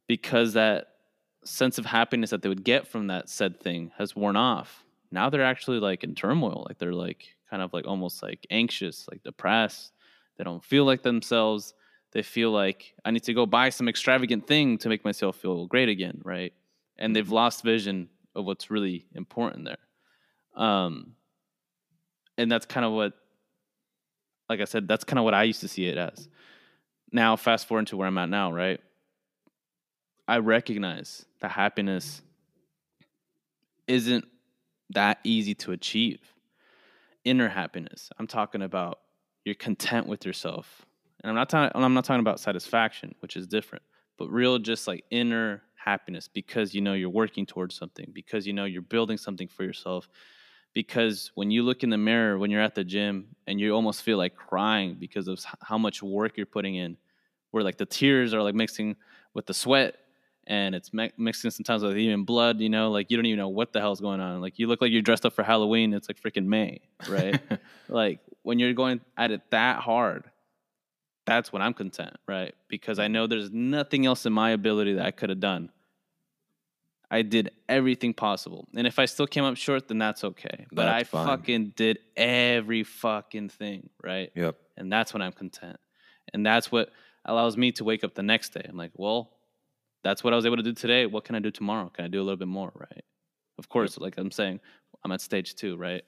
[SPEAKER 3] because that sense of happiness that they would get from that said thing has worn off, now they're actually like in turmoil. Like they're like kind of like almost like anxious, like depressed. They don't feel like themselves. They feel like I need to go buy some extravagant thing to make myself feel great again, right? And they've lost vision of what's really important there. Um, and that's kind of what, like I said, that's kind of what I used to see it as. Now, fast forward to where I'm at now, right? I recognize that happiness isn't that easy to achieve. Inner happiness. I'm talking about you're content with yourself. And I'm not talking I'm not talking about satisfaction, which is different, but real just like inner happiness because you know you're working towards something, because you know you're building something for yourself. Because when you look in the mirror when you're at the gym and you almost feel like crying because of how much work you're putting in, where like the tears are like mixing with the sweat and it's mi- mixing sometimes with even blood, you know, like you don't even know what the hell's going on. Like you look like you're dressed up for Halloween. It's like freaking May, right? like when you're going at it that hard, that's when I'm content, right? Because I know there's nothing else in my ability that I could have done I did everything possible. And if I still came up short, then that's okay. But
[SPEAKER 2] That's
[SPEAKER 3] I
[SPEAKER 2] fine.
[SPEAKER 3] fucking did every fucking thing, right?
[SPEAKER 2] Yep.
[SPEAKER 3] And that's when I'm content. And that's what allows me to wake up the next day. I'm like, well, that's what I was able to do today. What can I do tomorrow? Can I do a little bit more, right? Of course, like I'm saying, I'm at stage two, right?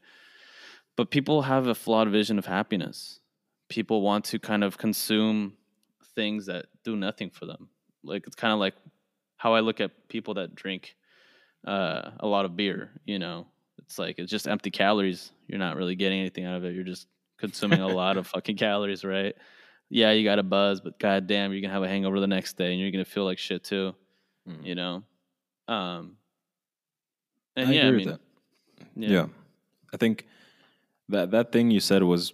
[SPEAKER 3] But people have a flawed vision of happiness. People want to kind of consume things that do nothing for them. Like it's kind of like how I look at people that drink uh, a lot of beer. You know, it's like it's just empty calories. You're not really getting anything out of it. You're just consuming a lot of fucking calories, right? Yeah, you got a buzz, but goddamn, you're gonna have a hangover the next day, and you're gonna feel like shit too.
[SPEAKER 2] Mm.
[SPEAKER 3] You know, um, and
[SPEAKER 2] I
[SPEAKER 3] yeah, I
[SPEAKER 2] agree with
[SPEAKER 3] mean,
[SPEAKER 2] that. Yeah. I think that that thing you said was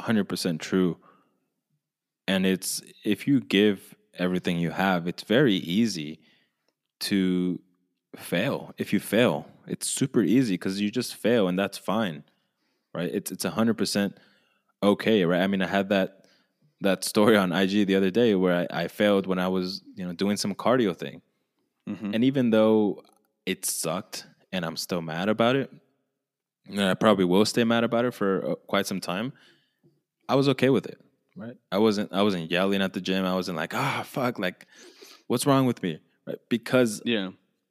[SPEAKER 2] 100% true. And it's if you give everything you have, it's very easy to fail. If you fail, it's super easy cuz you just fail and that's fine. Right? It's it's 100% okay, right? I mean, I had that that story on IG the other day where I, I failed when I was, you know, doing some cardio thing.
[SPEAKER 3] Mhm.
[SPEAKER 2] And even though it sucked and I'm still mad about it, and I probably will stay mad about it for uh, quite some time, I was okay with it. Right? I wasn't I wasn't yelling at the gym. I wasn't like, "Ah, fuck, like what's wrong with me?" Right? Because
[SPEAKER 3] yeah,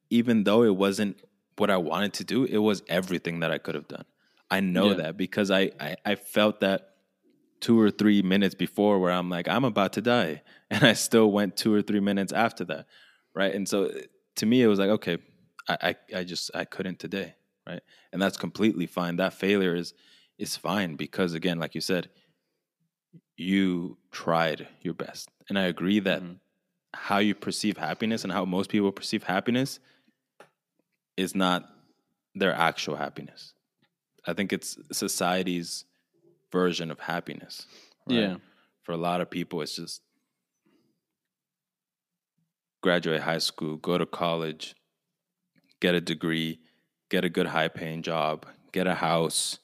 [SPEAKER 2] even though it wasn't what I wanted to do, it was everything that I could have done. I know
[SPEAKER 3] Yeah.
[SPEAKER 2] that because I, I I felt that two or three minutes before where I'm like, I'm about to die. And I still went two or three minutes after that. Right. And so to me it was like, okay, I, I, I just I couldn't today. Right. And that's completely fine. That failure is is fine because again, like you said, you tried your best. And I agree that
[SPEAKER 3] Mhm.
[SPEAKER 2] how you perceive happiness and how most people perceive happiness is not their actual happiness. I think it's society's version of happiness. right?
[SPEAKER 3] yeah,
[SPEAKER 2] For a lot of people, it's just graduate high school, go to college, get a degree, get a good high paying job, get a house,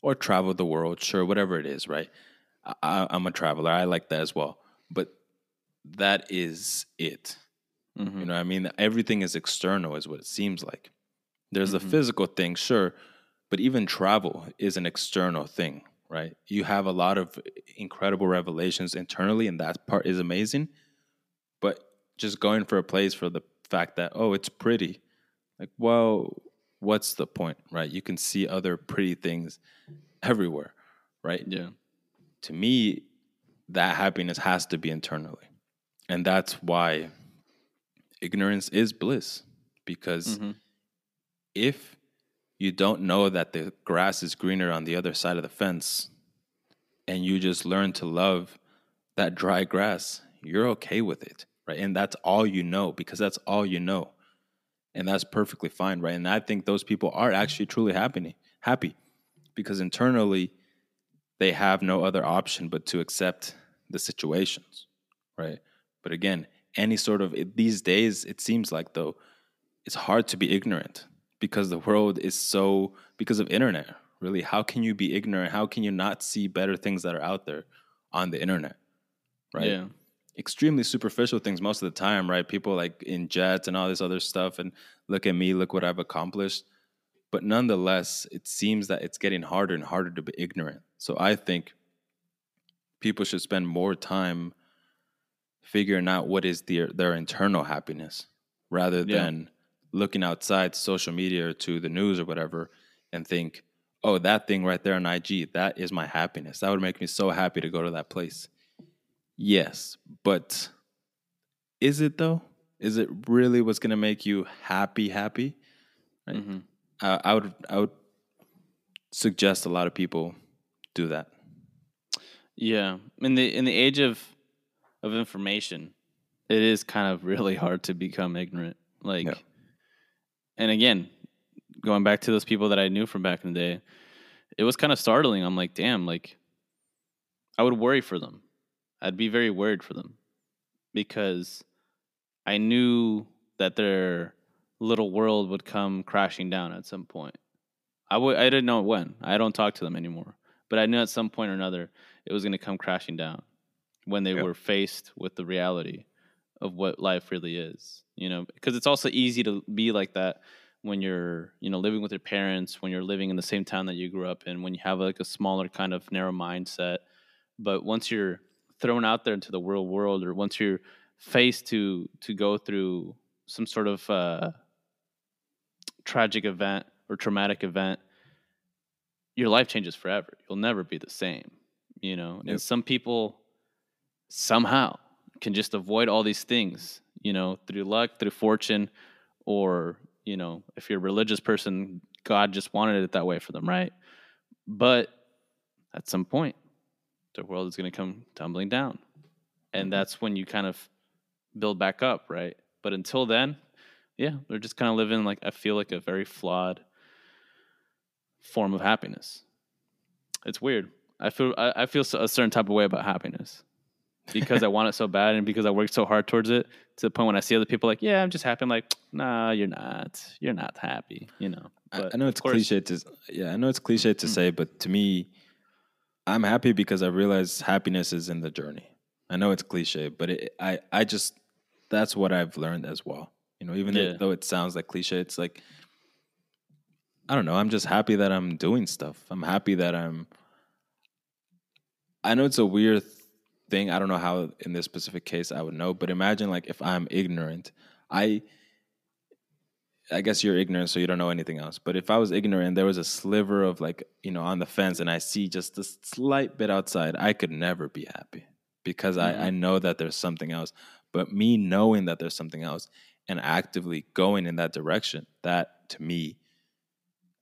[SPEAKER 2] or travel the world. Sure, whatever it is, right? I, I'm a traveler. I like that as well. But that is it.
[SPEAKER 3] Mhm.
[SPEAKER 2] You know what I mean? Everything is external, is what it seems like. There's the
[SPEAKER 3] Mhm.
[SPEAKER 2] physical thing, sure, but even travel is an external thing, right? You have a lot of incredible revelations internally, and that part is amazing. But just going for a place for the fact that, oh, it's pretty, like, well, what's the point, right? You can see other pretty things everywhere, right?
[SPEAKER 3] yeah,
[SPEAKER 2] to me, that happiness has to be internally. And that's why ignorance is bliss. Because
[SPEAKER 3] Mhm.
[SPEAKER 2] if you don't know that the grass is greener on the other side of the fence and you just learn to love that dry grass, you're okay with it, right? And that's all you know because that's all you know. And that's perfectly fine, right? And I think those people are actually truly happy, happy because internally they have no other option but to accept the situations, right? But again, any sort of it, these days, it seems like though, it's hard to be ignorant because the world is so because of internet. Really, how can you be ignorant? How can you not see better things that are out there on the internet, right?
[SPEAKER 3] yeah,
[SPEAKER 2] extremely superficial things most of the time, right? People like in jets and all this other stuff, and look at me, look what I've accomplished. But nonetheless, it seems that it's getting harder and harder to be ignorant. So I think people should spend more time figuring out what is their their internal happiness rather
[SPEAKER 3] Yeah.
[SPEAKER 2] than looking outside social media or to the news or whatever and think, oh, that thing right there on IG, that is my happiness. That would make me so happy to go to that place. Yes, but is it though? Is it really what's going to make you happy? Happy? Right.
[SPEAKER 3] Mhm.
[SPEAKER 2] Uh, I would. I would suggest a lot of people do that.
[SPEAKER 3] yeah. In the in the age of of information, it is kind of really hard to become ignorant. Like,
[SPEAKER 2] Yeah.
[SPEAKER 3] and again, going back to those people that I knew from back in the day, it was kind of startling. I'm like, damn, like, I would worry for them. I'd be very worried for them because I knew that their little world would come crashing down at some point. I I didn't know when. I don't talk to them anymore, but I knew at some point or another it was going to come crashing down when they
[SPEAKER 2] Yeah.
[SPEAKER 3] were faced with the reality of what life really is. You know, because it's also easy to be like that when you're you know living with your parents, when you're living in the same town that you grew up in, when you have like a smaller kind of narrow mindset. But once you're thrown out there into the real world, or once you're faced to to go through some sort of uh, tragic event or traumatic event, your life changes forever. You'll never be the same, you know.
[SPEAKER 2] Yep.
[SPEAKER 3] And some people somehow can just avoid all these things, you know, through luck, through fortune, or you know, if you're a religious person, God just wanted it that way for them, right? But at some point, the world is going to come tumbling down, and mm-hmm. that's when you kind of build back up, right? But until then, yeah, they're just kind of living like I feel like a very flawed form of happiness. It's weird. I feel I, I feel a certain type of way about happiness because I want it so bad and because I work so hard towards it to the point when I see other people like, yeah, I'm just happy. I'm like, nah, you're not. You're not happy. You know.
[SPEAKER 2] I,
[SPEAKER 3] But
[SPEAKER 2] I know it's
[SPEAKER 3] course-
[SPEAKER 2] cliche to yeah, I know it's cliche to
[SPEAKER 3] Mm.
[SPEAKER 2] say, but to me, I'm happy because I realize happiness is in the journey. I know it's cliche, but it, I I just that's what I've learned as well. You know, even
[SPEAKER 3] Yeah.
[SPEAKER 2] though it sounds like cliche, it's like I don't know. I'm just happy that I'm doing stuff. I'm happy that I'm. I know it's a weird thing. I don't know how in this specific case I would know, but imagine like if I'm ignorant, I I guess you're ignorant, so you don't know anything else. But if I was ignorant, there was a sliver of like, you know, on the fence, and I see just a slight bit outside, I could never be happy because I, mm-hmm. I know that there's something else. But me knowing that there's something else and actively going in that direction, that to me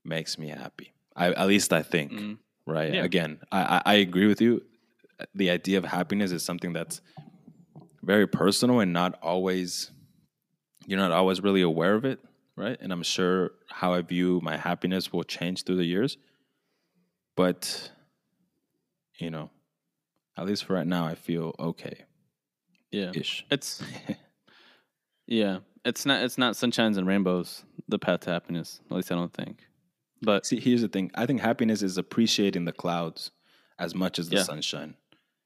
[SPEAKER 2] makes me happy. I, at least I think,
[SPEAKER 3] Mhm.
[SPEAKER 2] right?
[SPEAKER 3] Yeah.
[SPEAKER 2] Again, I, I, I agree with you. The idea of happiness is something that's very personal and not always you're not always really aware of it, right? And I'm sure how I view my happiness will change through the years. But you know, at least for right now, I feel okay
[SPEAKER 3] Yeah.
[SPEAKER 2] ish.
[SPEAKER 3] It's yeah. It's not it's not sunshines and rainbows, the path to happiness. At least I don't think. But
[SPEAKER 2] See, here's the thing. I think happiness is appreciating the clouds as much as the
[SPEAKER 3] Yeah.
[SPEAKER 2] sunshine.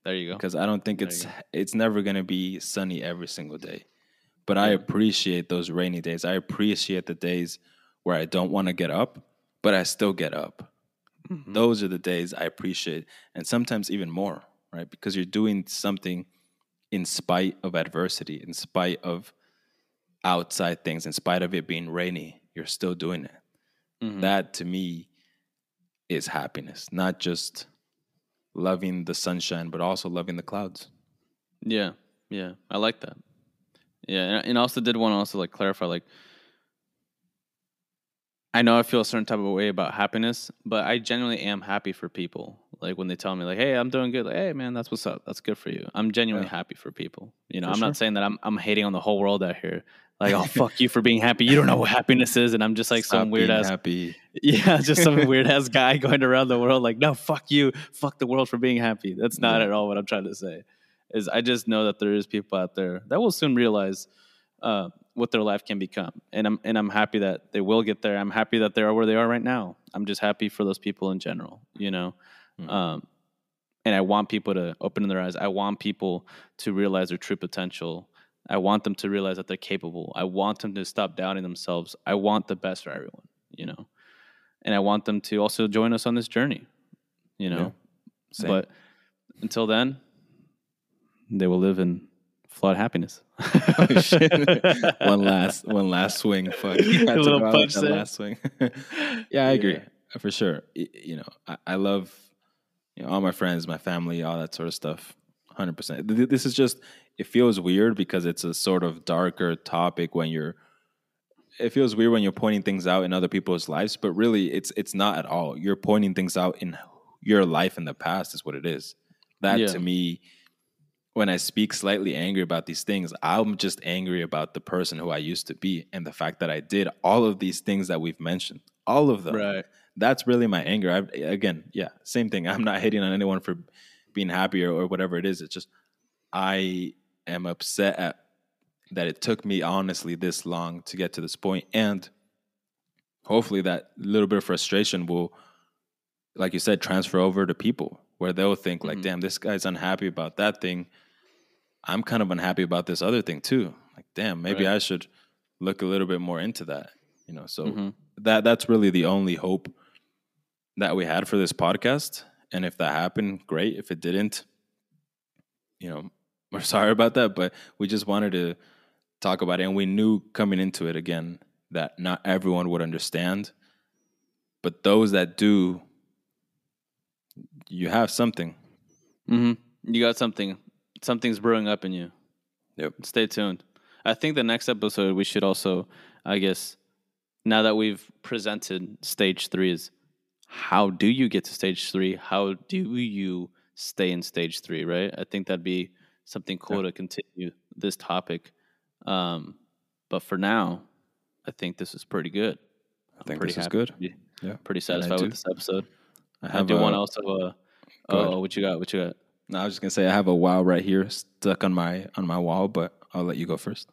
[SPEAKER 3] there you go.
[SPEAKER 2] Because I don't think
[SPEAKER 3] There
[SPEAKER 2] it's it's never gonna be sunny every single day. But I appreciate those rainy days. I appreciate the days where I don't want to get up, but I still get up.
[SPEAKER 3] Mm-hmm.
[SPEAKER 2] Those are the days I appreciate, and sometimes even more, right? Because you're doing something in spite of adversity, in spite of outside things, in spite of it being rainy, you're still doing it.
[SPEAKER 3] Mhm.
[SPEAKER 2] That to me is happiness, not just loving the sunshine, but also loving the clouds.
[SPEAKER 3] Yeah, yeah, I like that. Yeah, and, and I also did want to also like clarify, like, I know I feel a certain type of way about happiness, but I genuinely am happy for people. Like when they tell me, like, "Hey, I'm doing good," like, "Hey, man, that's what's up. That's good for you." I'm genuinely
[SPEAKER 2] Yeah.
[SPEAKER 3] happy for people. You know,
[SPEAKER 2] For
[SPEAKER 3] I'm
[SPEAKER 2] sure.
[SPEAKER 3] not saying that I'm I'm hating on the whole world out here. Like, oh fuck you for being happy. You don't know what happiness is, and I'm just like
[SPEAKER 2] Stop
[SPEAKER 3] some weird ass
[SPEAKER 2] happy.
[SPEAKER 3] yeah, just some weird ass guy going around the world like, no, fuck you, fuck the world for being happy. That's not
[SPEAKER 2] Yeah.
[SPEAKER 3] at all what I'm trying to say. Is I just know that there is people out there that will soon realize uh, what their life can become, and I'm and I'm happy that they will get there. I'm happy that they are where they are right now. I'm just happy for those people in general, you know.
[SPEAKER 2] Mm.
[SPEAKER 3] Um, and I want people to open their eyes. I want people to realize their true potential. I want them to realize that they're capable. I want them to stop doubting themselves. I want the best for everyone, you know. And I want them to also join us on this journey, you know.
[SPEAKER 2] Same.
[SPEAKER 3] But until then, they will live in flawed happiness.
[SPEAKER 2] Oh, one last one last swing. Fuck. Had
[SPEAKER 3] little punch
[SPEAKER 2] that
[SPEAKER 3] there.
[SPEAKER 2] last swing. yeah, I agree.
[SPEAKER 3] Yeah.
[SPEAKER 2] For sure. You know, I, I love you know, all my friends, my family, all that sort of stuff. 100%. This is just it feels weird because it's a sort of darker topic when you're it feels weird when you're pointing things out in other people's lives, but really it's it's not at all. You're pointing things out in your life in the past is what it is. That
[SPEAKER 3] Yeah.
[SPEAKER 2] to me when I speak slightly angry about these things, I'm just angry about the person who I used to be and the fact that I did all of these things that we've mentioned. All of them.
[SPEAKER 3] right.
[SPEAKER 2] That's really my anger. I, again, yeah, same thing. I'm not hating on anyone for being happy or, or whatever it is. It's just I am upset at that it took me honestly this long to get to this point and hopefully that little bit of frustration will like you said transfer over to people where they'll think like
[SPEAKER 3] Mhm.
[SPEAKER 2] damn this guy's unhappy about that thing I'm kind of unhappy about this other thing too. Like, damn, maybe
[SPEAKER 3] Right.
[SPEAKER 2] I should look a little bit more into that. You know, so
[SPEAKER 3] Mhm.
[SPEAKER 2] that that's really the only hope that we had for this podcast. And if that happened, great. If it didn't, you know, we're sorry about that. But we just wanted to talk about it, and we knew coming into it again that not everyone would understand, but those that do, you have something.
[SPEAKER 3] hmm You got something. Something's brewing up in you.
[SPEAKER 2] Yep.
[SPEAKER 3] Stay tuned. I think the next episode we should also, I guess, now that we've presented stage three, is how do you get to stage three? How do you stay in stage three? Right. I think that'd be something cool to continue this topic. Um, but for now, I think this is pretty good.
[SPEAKER 2] I think this is good. Yeah.
[SPEAKER 3] Pretty satisfied with this episode.
[SPEAKER 2] I
[SPEAKER 3] I, do
[SPEAKER 2] a-
[SPEAKER 3] want to also. Uh, oh, what you got? What you got?
[SPEAKER 2] No, I was just gonna say I have a wow right here stuck on my on my wall, but I'll let you go first.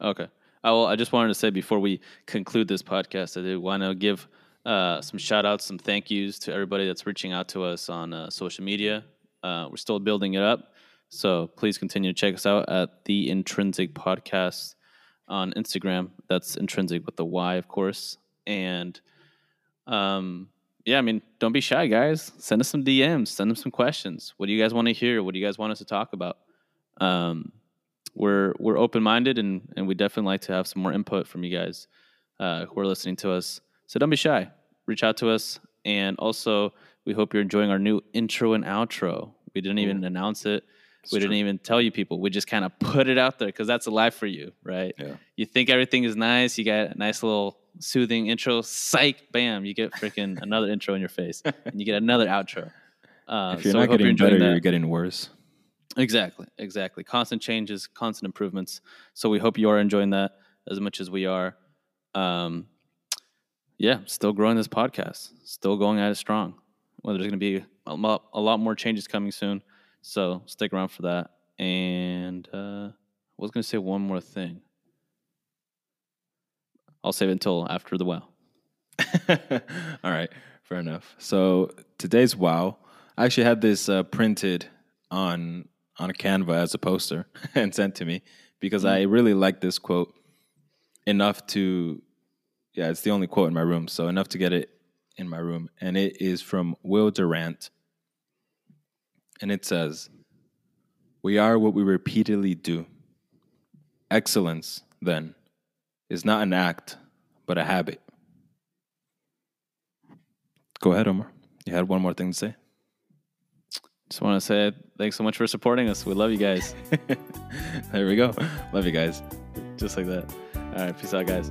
[SPEAKER 3] Okay. I will, I just wanted to say before we conclude this podcast, I do want to give uh, some shout outs, some thank yous to everybody that's reaching out to us on uh, social media. Uh, we're still building it up. So please continue to check us out at the Intrynsic Podcast on Instagram. That's intrinsic with the Y, of course. And um, yeah, I mean, don't be shy, guys. Send us some DMs, send them some questions. What do you guys want to hear? What do you guys want us to talk about? Um, we're we're open minded and and we definitely like to have some more input from you guys uh, who are listening to us. So don't be shy. Reach out to us, and also we hope you're enjoying our new intro and outro. We didn't even announce it. We didn't even tell you people. We just kind of put it out there because that's a life for you, right?
[SPEAKER 2] Yeah.
[SPEAKER 3] You think everything is nice. You got a nice little soothing intro. Psych, bam! You get freaking another intro in your face, and you get another outro. Uh,
[SPEAKER 2] If you're
[SPEAKER 3] so
[SPEAKER 2] not
[SPEAKER 3] hope
[SPEAKER 2] getting
[SPEAKER 3] enjoying
[SPEAKER 2] better,
[SPEAKER 3] that.
[SPEAKER 2] you're getting worse.
[SPEAKER 3] Exactly, exactly. Constant changes, constant improvements. So we hope you are enjoying that as much as we are. Um, yeah, still growing this podcast, still going at it strong. Well, there's going to be a lot, a lot more changes coming soon, so stick around for that. And uh, I was going to say one more thing. I'll save it until after the wow.
[SPEAKER 2] All right, fair enough. So today's wow, I actually had this uh, printed on on a Canva as a poster and sent to me because I really like this quote enough to, yeah, it's the only quote in my room, so enough to get it in my room, and it is from Will Durant, and it says, "We are what we repeatedly do. Excellence, then, is not an act, but a habit." Go ahead, Omar. You had one more thing to say?
[SPEAKER 3] Just want to say thanks so much for supporting us. We love you guys.
[SPEAKER 2] there we go. Love you guys.
[SPEAKER 3] Just like that. All right, peace out, guys.